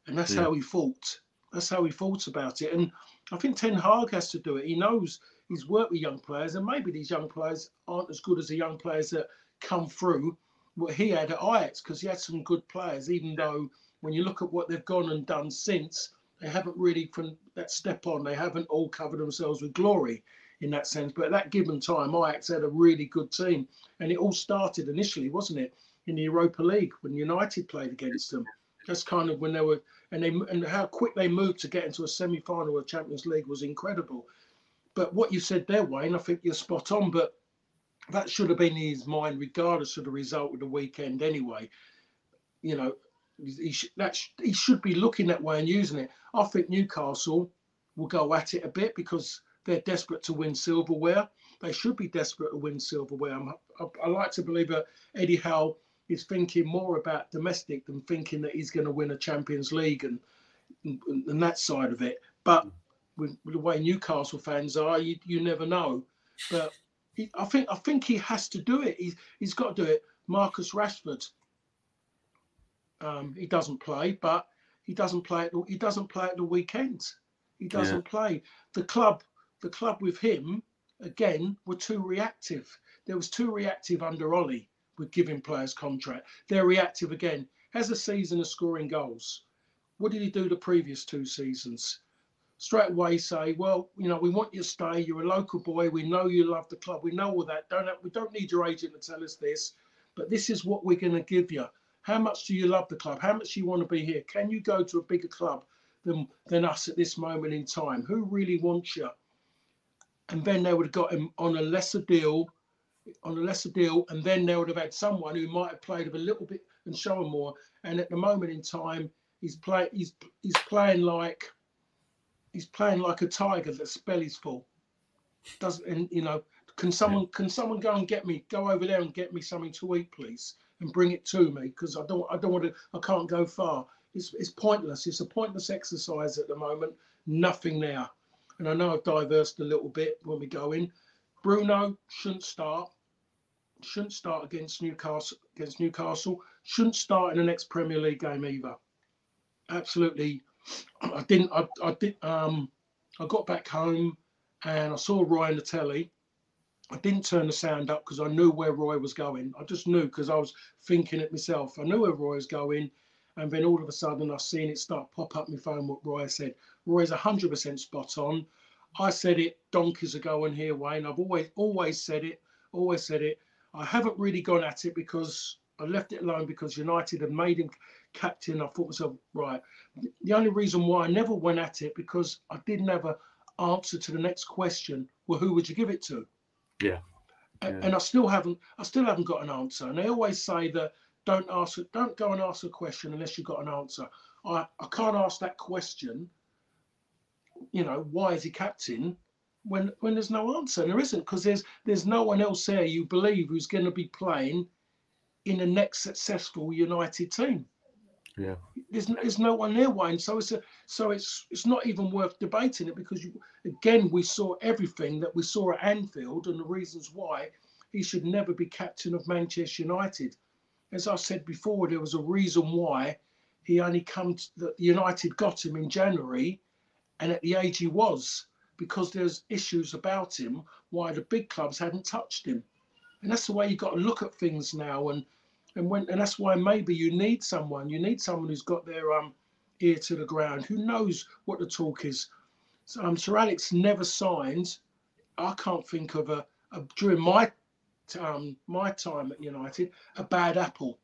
And that's yeah. how he thought. That's how he thought about it. And I think Ten Hag has to do it. He knows he's worked with young players, and maybe these young players aren't as good as the young players that come through what he had at Ajax because he had some good players, even though when you look at what they've gone and done since, they haven't really from that step on, they haven't all covered themselves with glory in that sense. But at that given time, Ajax had a really good team, and it all started initially, wasn't it, in the Europa League when United played against them. That's kind of when they were, and they and how quick they moved to get into a semi-final of Champions League was incredible. But what you said there, Wayne, I think you're spot on. But that should have been in his mind, regardless of the result of the weekend. Anyway, you know, he, sh- that sh- he should be looking that way and using it. I think Newcastle will go at it a bit because they're desperate to win silverware. They should be desperate to win silverware. I, I like to believe that Eddie Howe is thinking more about domestic than thinking that he's going to win a Champions League and, and, and that side of it. But with, with, the way Newcastle fans are, you, you never know. But he, I think I think he has to do it. He's, he's got to do it. Marcus Rashford. Um, he doesn't play, but he doesn't play at the, he doesn't play at the weekends. He doesn't yeah. play. The club the club with him again were too reactive. There was too reactive under Ole with giving players contract. They're reactive again. Has a season of scoring goals. What did he do the previous two seasons? straight away say, well, you know, we want you to stay. You're a local boy. We know you love the club. We know all that. Don't have, we don't need your agent to tell us this, but this is what we're going to give you. How much do you love the club? How much do you want to be here? Can you go to a bigger club than than us at this moment in time? Who really wants you? And then they would have got him on a lesser deal, on a lesser deal, and then they would have had someone who might have played a little bit and shown more. And at the moment in time, he's play he's he's playing like he's playing like a tiger that's belly's full. Doesn't and you know? Can someone can someone go and get me go over there and get me something to eat, please, and bring it to me because I don't I don't want to I can't go far. It's it's pointless. It's a pointless exercise at the moment. Nothing there, and I know I've diversed a little bit when we go in. Bruno shouldn't start. Shouldn't start against Newcastle. Against Newcastle. Shouldn't start in the next Premier League game either. Absolutely I didn't. I, I did. Um, I got back home and I saw Roy on the telly. I didn't turn the sound up because I knew where Roy was going. I just knew because I was thinking it myself. I knew where Roy was going, and then all of a sudden I seen it start pop up my phone. What Roy said. Roy's hundred percent spot on. I said it donkeys ago on here, Wayne. I've always always said it. Always said it. I haven't really gone at it because I left it alone because United had made him captain. I thought myself, right. The only reason why I never went at it because I didn't have an answer to the next question. Well, who would you give it to? Yeah. yeah. And I still haven't. I still haven't got an answer. And they always say that don't ask. Don't go and ask a question unless you've got an answer. I I can't ask that question. You know, why is he captain? When when there's no answer, and there isn't because there's there's no one else there you believe who's going to be playing in the next successful United team. Yeah. There's, there's no one there, Wayne, so it's a, so it's it's not even worth debating it because you, again we saw everything that we saw at Anfield and the reasons why he should never be captain of Manchester United. As I said before, there was a reason why he only come to, that United got him in January, and at the age he was because there's issues about him why the big clubs hadn't touched him, and that's the way you've got to look at things now and and when and that's why maybe you need someone. You need someone who's got their um ear to the ground who knows what the talk is. So, um sir alex never signed. I can't think of a, a during my um my time at united a bad apple.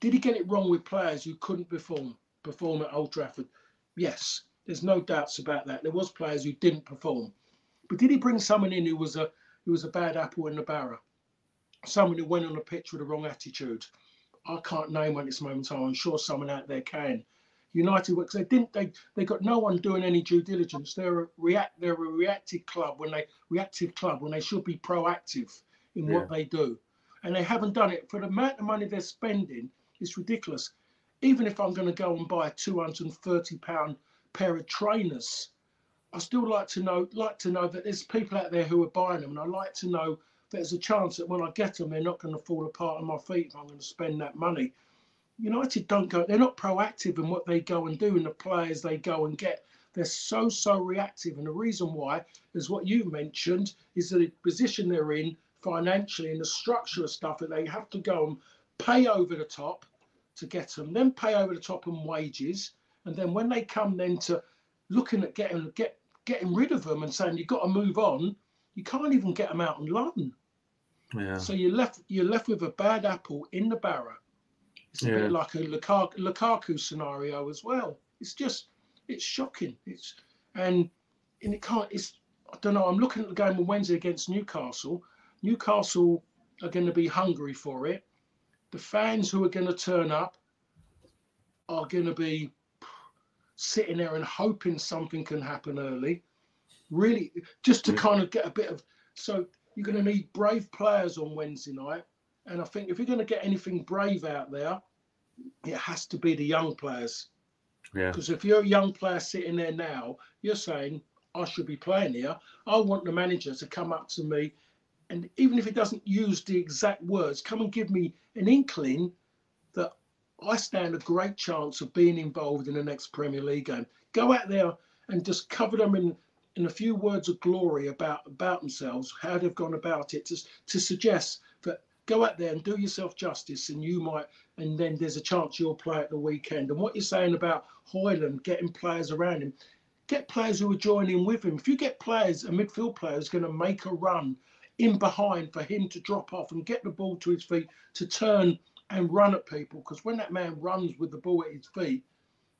Did he get it wrong with players who couldn't perform perform at old trafford? Yes there's no doubts about that there was players who didn't perform but did he bring someone in who was a who was a bad apple in the barrel someone who went on a pitch with the wrong attitude. I can't name one at this moment time. I'm sure someone out there can. United because they didn't they they got no one doing any due diligence. They're a react they're a reactive club when they reactive club when they should be proactive in yeah. what they do. And they haven't done it for the amount of money they're spending, it's ridiculous. Even if I'm going to go and buy a 230 pound pair of trainers, I still like to know like to know that there's people out there who are buying them and I like to know there's a chance that when I get them, they're not going to fall apart on my feet if I'm going to spend that money. United don't go, they're not proactive in what they go and do and the players they go and get. They're so, so reactive. And the reason why is what you mentioned is the position they're in financially and the structure of stuff that they have to go and pay over the top to get them, then pay over the top on wages. And then when they come then to looking at getting get getting rid of them and saying you've got to move on, you can't even get them out on loan. Yeah. So you're left you're left with a bad apple in the barrel. It's a Yeah. bit like a Lukaku, Lukaku scenario as well. It's just it's shocking. It's and and it can't. It's I don't know. I'm looking at the game on Wednesday against Newcastle. Newcastle are going to be hungry for it. The fans who are going to turn up are going to be sitting there and hoping something can happen early. Really, just to Yeah. kind of get a bit of. So you're going to need brave players on Wednesday night. And I think if you're going to get anything brave out there, it has to be the young players. Yeah. Because if you're a young player sitting there now, you're saying, I should be playing here. I want the manager to come up to me and even if he doesn't use the exact words, come and give me an inkling that I stand a great chance of being involved in the next Premier League game. Go out there and just cover them in, in a few words of glory about about themselves, how they've gone about it, to, to suggest that go out there and do yourself justice and you might and then there's a chance you'll play at the weekend. And what you're saying about Højlund getting players around him, Get players who are joining with him. If you get players, a midfield player is going to make a run in behind for him to drop off and get the ball to his feet to turn and run at people. Because when that man runs with the ball at his feet,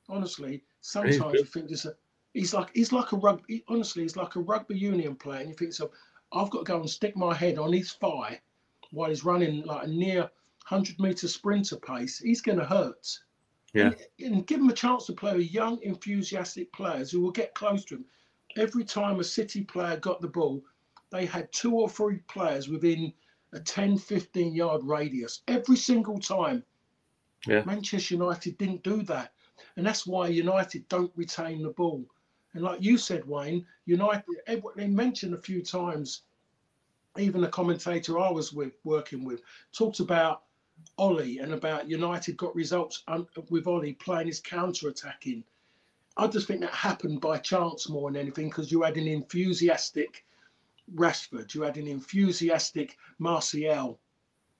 honestly, sometimes you think a, he's like he's like a rugby. Honestly, he's like a rugby union player, and you think so. I've got to go and stick my head on his thigh while he's running like a near 100 meter sprinter pace. He's going to hurt. Yeah. And, and give him a chance to play with young, enthusiastic players who will get close to him. Every time a City player got the ball, they had two or three players within a 10, 15 yard radius every single time. Yeah. Manchester United didn't do that. And that's why United don't retain the ball. And like you said, Wayne, United, eh, they mentioned a few times, even a commentator I was with working with talked about Ole and about United got results with Ole playing his counter attacking. I just think that happened by chance more than anything because you had an enthusiastic Rashford, you had an enthusiastic Martial,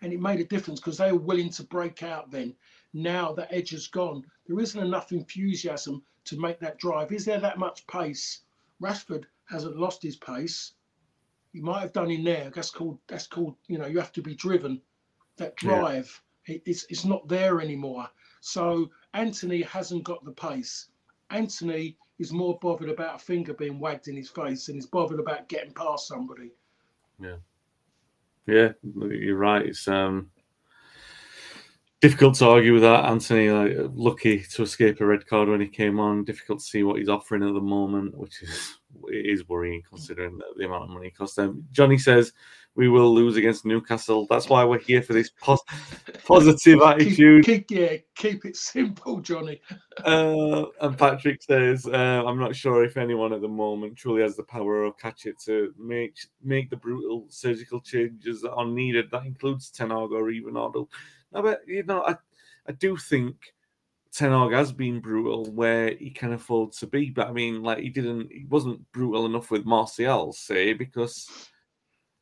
and it made a difference because they were willing to break out then. Now that edge has gone, there isn't enough enthusiasm to make that drive. Is there that much pace? Rashford hasn't lost his pace. He might have done in there. That's called that's called you know you have to be driven. That drive yeah. it, it's it's not there anymore. So Antony hasn't got the pace. Antony is more bothered about a finger being wagged in his face and he's bothered about getting past somebody. Yeah. Yeah, you're right. It's um difficult to argue with that. Antony, like, lucky to escape a red card when he came on. Difficult to see what he's offering at the moment, which is is worrying considering the, amount of money it cost them. Johnny says we will lose against Newcastle. That's why we're here for this pos- positive attitude. Keep, keep, yeah, keep it simple, Johnny. uh, and Patrick says, uh, "I'm not sure if anyone at the moment truly has the power or catch it to make make the brutal surgical changes that are needed. That includes Ten Hag or even Odell." No, but you know, I I do think Ten Hag has been brutal where he can afford to be, but I mean, like he didn't, he wasn't brutal enough with Martial, say, because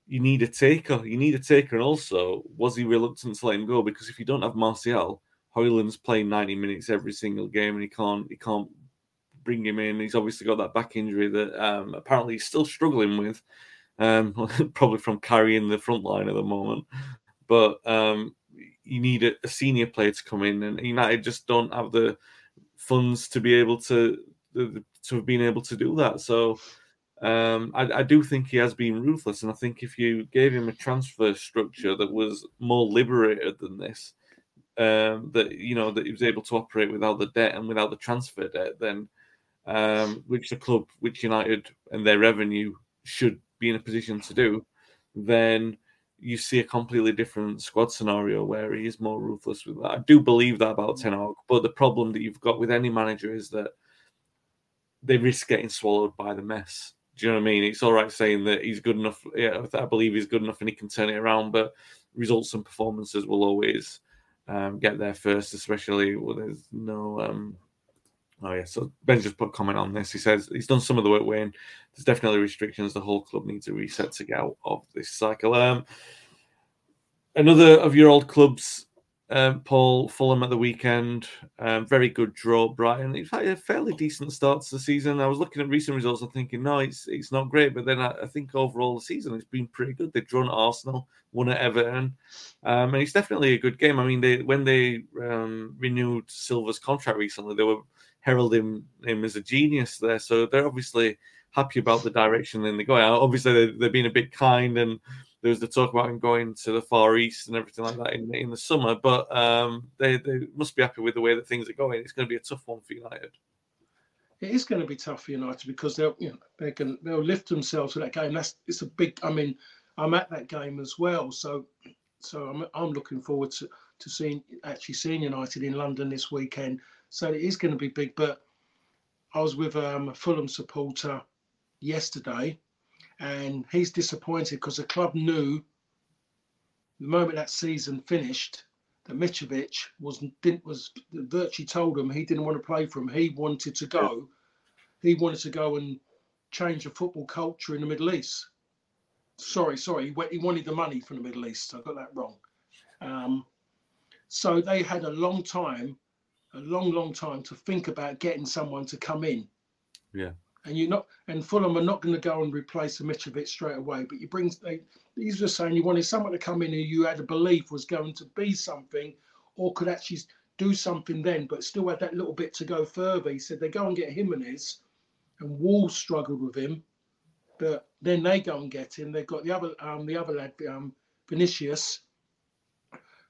you need a taker. You need a taker, and also was he reluctant to let him go? Because if you don't have Martial, Højlund's playing ninety minutes every single game, and he can't, he can't bring him in. He's obviously got that back injury that um, apparently he's still struggling with, um, probably from carrying the front line at the moment. But um, you need a, a, senior player to come in, and United just don't have the funds to be able to to have been able to do that. So um, I, I, do think he has been ruthless, and I think if you gave him a transfer structure that was more liberated than this, um, that you know that he was able to operate without the debt and without the transfer debt, then um, which the club, which United and their revenue should be in a position to do, then you see a completely different squad scenario where he is more ruthless with that. I do believe that about Ten Hag, but the problem that you've got with any manager is that they risk getting swallowed by the mess. Do you know what I mean? It's all right saying that he's good enough. Yeah, I believe he's good enough and he can turn it around, but results and performances will always um, get there first, especially when there's no um, Oh yeah, so Ben just put a comment on this. He says he's done some of the work. Wayne, there's definitely restrictions. The whole club needs a reset to get out of this cycle. Um, another of your old clubs, um, Paul Fulham at the weekend. Um, very good draw, Brighton. It's had a fairly decent start to the season. I was looking at recent results and thinking, no, it's it's not great. But then I, I think overall the season it's been pretty good. They've drawn at Arsenal, won at Everton, um, and it's definitely a good game. I mean, they when they um, renewed Silva's contract recently, they were heralding him as a genius there. So they're obviously happy about the direction they're going. Obviously, they're, they're being a bit kind, and there was the talk about him going to the Far East and everything like that in, in the summer. But um, they, they must be happy with the way that things are going. It's going to be a tough one for United. It is going to be tough for United because they'll you know they can they'll lift themselves to that game. That's it's a big. I mean, I'm at that game as well, so so I'm I'm looking forward to to seeing actually seeing United in London this weekend. So it is going to be big. But I was with um, a Fulham supporter yesterday, and he's disappointed because the club knew the moment that season finished that Mitrovic was didn't was virtually told him he didn't want to play for him. He wanted to go. He wanted to go and change the football culture in the Middle East. Sorry, sorry, he wanted the money from the Middle East. I got that wrong. Um, so they had a long time a long, long time to think about getting someone to come in. Yeah. And you're not and Fulham are not going to go and replace Mitrovic straight away. But you bring these were saying you wanted someone to come in who you had a belief was going to be something, or could actually do something then, but still had that little bit to go further. He said they go and get Jimenez, and Wolves struggled with him, but then they go and get him. They've got the other um the other lad um Vinicius,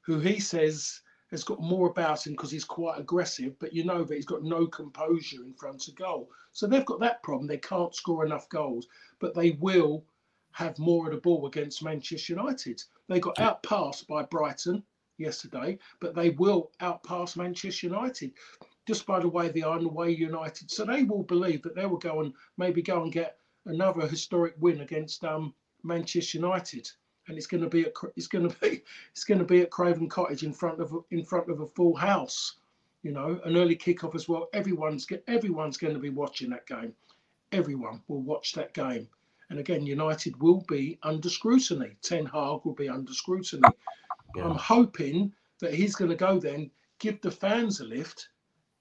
who he says has got more about him because he's quite aggressive, but you know that he's got no composure in front of goal. So they've got that problem. They can't score enough goals, but they will have more of the ball against Manchester United. They got outpassed by Brighton yesterday, but they will outpass Manchester United just by the way they are and the way United. So they will believe that they will go and maybe go and get another historic win against um, Manchester United and it's going to be at it's going to be it's going to be at Craven Cottage in front of in front of a full house. You know, an early kickoff as well. Everyone's everyone's going to be watching that game. Everyone will watch that game. And again, United will be under scrutiny. Ten Hag will be under scrutiny. Yeah. I'm hoping that he's going to go then, give the fans a lift,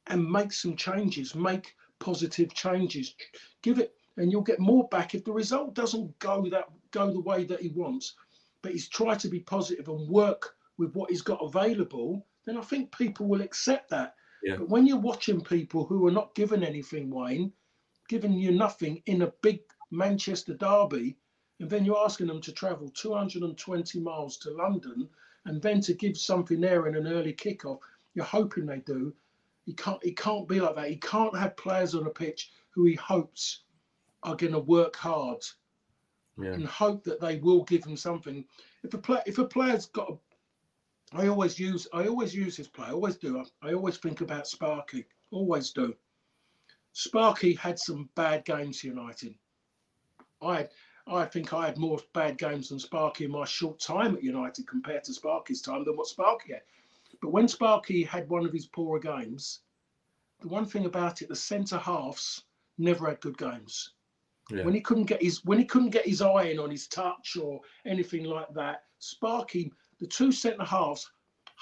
and make some changes, make positive changes. Give it, and you'll get more back if the result doesn't go that go the way that he wants but he's tried to be positive and work with what he's got available, then I think people will accept that. Yeah. But when you're watching people who are not given anything, Wayne, giving you nothing in a big Manchester derby, and then you're asking them to travel 220 miles to London and then to give something there in an early kickoff, you're hoping they do. He can't. He can't be like that. He can't have players on a pitch who he hopes are going to work hard yeah. and hope that they will give him something. If a play, if a player's got, a, I always use, I always use this play. I always do. I, I always think about Sparky. Always do. Sparky had some bad games United. I I think I had more bad games than Sparky in my short time at United compared to Sparky's time than what Sparky had. But when Sparky had one of his poorer games, the one thing about it, the centre halves never had good games. Yeah. When he couldn't get his when he couldn't get his eye in on his touch or anything like that, Sparky, the two centre halves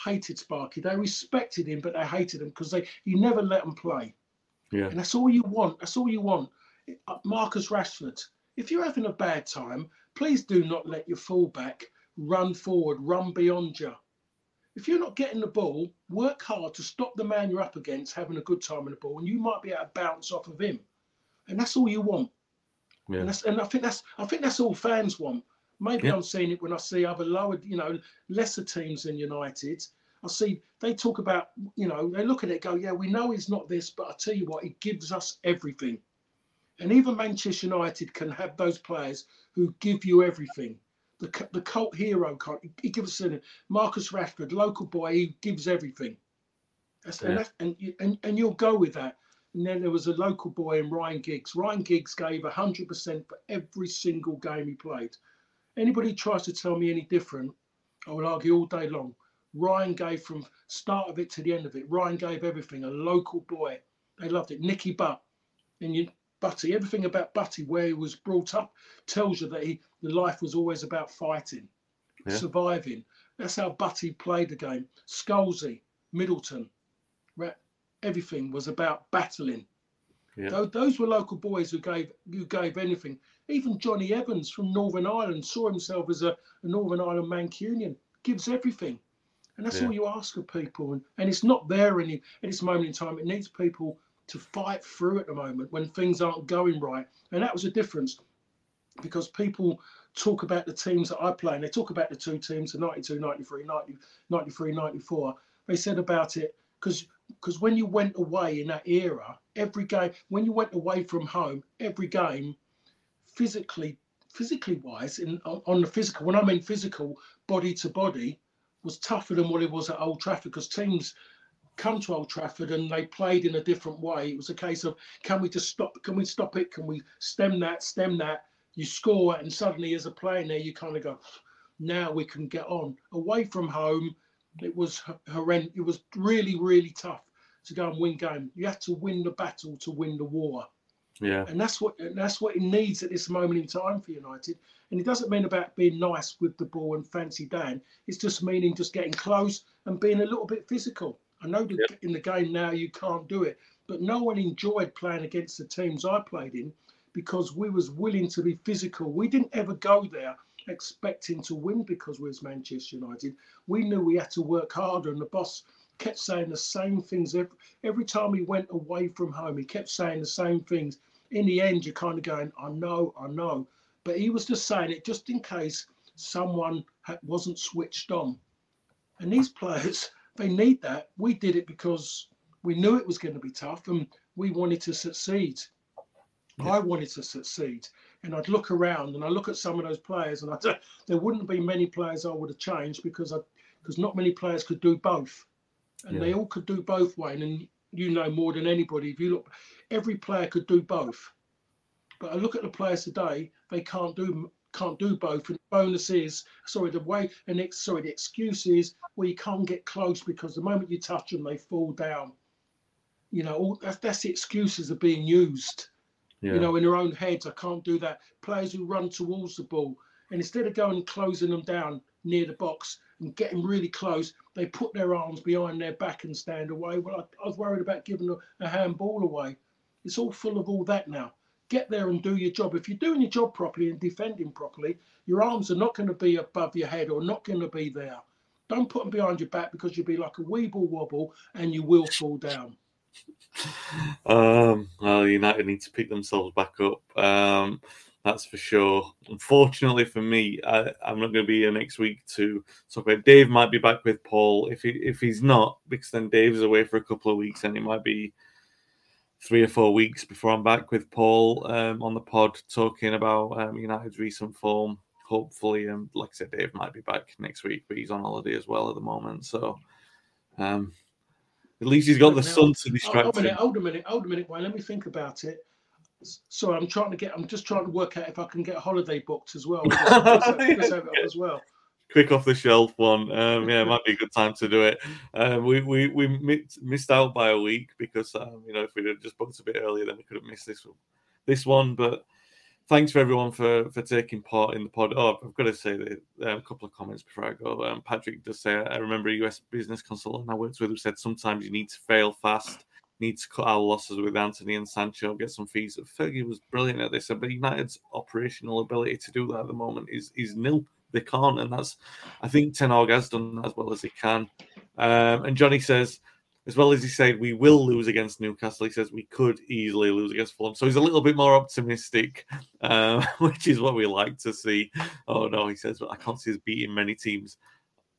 hated Sparky. They respected him, but they hated him because they he never let them play. Yeah. And that's all you want. That's all you want. Uh, Marcus Rashford, if you're having a bad time, please do not let your fullback run forward, run beyond you. If you're not getting the ball, work hard to stop the man you're up against having a good time in the ball, and you might be able to bounce off of him. And that's all you want. Yeah. And, and I think that's I think that's all fans want. Maybe yeah. I'm seeing it when I see other lower, you know, lesser teams than United. I see they talk about, you know, they look at it, go, yeah, we know he's not this, but I tell you what, he gives us everything. And even Manchester United can have those players who give you everything. The, the cult hero, he gives us uh, Marcus Rashford, local boy, he gives everything. That's, yeah. and, that's, and, and, and you'll go with that. And then there was a local boy in Ryan Giggs. Ryan Giggs gave 100% for every single game he played. Anybody tries to tell me any different, I will argue all day long. Ryan gave from start of it to the end of it. Ryan gave everything. A local boy, they loved it. Nicky Butt, and you, Butty, everything about Butty, where he was brought up, tells you that he the life was always about fighting, yeah. surviving. That's how Butty played the game. Scholesy, Middleton, everything was about battling. Yeah. Those, those were local boys who gave who gave anything. Even Jonny Evans from Northern Ireland saw himself as a, a Northern Ireland Mancunian. Gives everything, and that's yeah. all you ask of people. And, and it's not there any at this moment in time. It needs people to fight through at the moment when things aren't going right. And that was a difference because people talk about the teams that I play and they talk about the two teams, the 92, 93, 90, 93, 94. They said about it because because when you went away in that era, every game, when you went away from home, every game, physically, physically wise, in on the physical, when I mean physical, body to body, was tougher than what it was at Old Trafford because teams come to Old Trafford and they played in a different way. It was a case of can we just stop? Can we stop it? Can we stem that? Stem that? You score, and suddenly as a player there, you kind of go, now we can get on. Away from home, it was horrendous. It was really, really tough to go and win game. You have to win the battle to win the war. Yeah. And that's what that's what it needs at this moment in time for United. And it doesn't mean about being nice with the ball and fancy Dan. It's just meaning just getting close and being a little bit physical. I know that yep. in the game now you can't do it, but no one enjoyed playing against the teams I played in because we was willing to be physical. We didn't ever go there expecting to win because we was Manchester United. We knew we had to work harder, and the boss kept saying the same things every, every time he went away from home. He kept saying the same things. In the end, you're kind of going, I know, I know. But he was just saying it just in case someone wasn't switched on. And these players, they need that. We did it because we knew it was going to be tough and we wanted to succeed. Yeah. I wanted to succeed. And I'd look around and I look at some of those players and I there wouldn't be many players I would have changed because I because not many players could do both. And yeah. they all could do both, Wayne. And you know more than anybody. If you look, every player could do both. But I look at the players today; they can't do can't do both. And the bonus is, sorry, the way and it's sorry, the excuse is well, you can't get close because the moment you touch them, they fall down. You know, all that's, that's the excuses are being used. Yeah. You know, in their own heads, I can't do that. Players who run towards the ball, and instead of going and closing them down near the box and getting really close, they put their arms behind their back and stand away. Well, I, I was worried about giving a, a handball away. It's all full of all that now get there and do your job. If you're doing your job properly and defending properly, your arms are not going to be above your head or not going to be there. Don't put them behind your back because you'll be like a weeble wobble and you will fall down. Um, well, United need to pick themselves back up. Um, that's for sure. Unfortunately for me, I, am not going to be here next week to talk about. Dave might be back with Paul. If he if he's not, because then Dave's away for a couple of weeks, and it might be three or four weeks before I'm back with Paul um, on the pod talking about um, United's recent form. Hopefully, and um, like I said, Dave might be back next week, but he's on holiday as well at the moment. So, um, at least he's got the sun to distract hold a minute, Hold a minute, hold a minute. Why? Let me think about it. So I'm trying to get. I'm just trying to work out if I can get a holiday booked as well. as well quick off the shelf one. Um, yeah, it might be a good time to do it. Um, we we we missed out by a week because um, you know if we'd have just booked a bit earlier, then we could have missed this this one. But thanks for everyone for for taking part in the pod. Oh, I've got to say um, a couple of comments before I go. Um, Patrick does say, I remember a US business consultant I worked with who said sometimes you need to fail fast. Need to cut our losses with Antony and Sancho, get some fees. Fergie was brilliant at this, but United's operational ability to do that at the moment is is nil they can't, and that's I think Ten Hag has done as well as he can. Um, and Johnny says, as well as he said, we will lose against Newcastle. He says we could easily lose against Fulham, so he's a little bit more optimistic, uh, which is what we like to see. Oh no, he says, but I can't see us beating many teams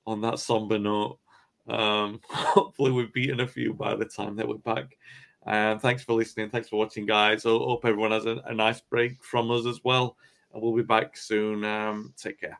on that somber note. Um, hopefully, we've beaten a few by the time that we're back. Um, thanks for listening. Thanks for watching, guys. Hope everyone has a, a nice break from us as well. And we'll be back soon. Um, take care.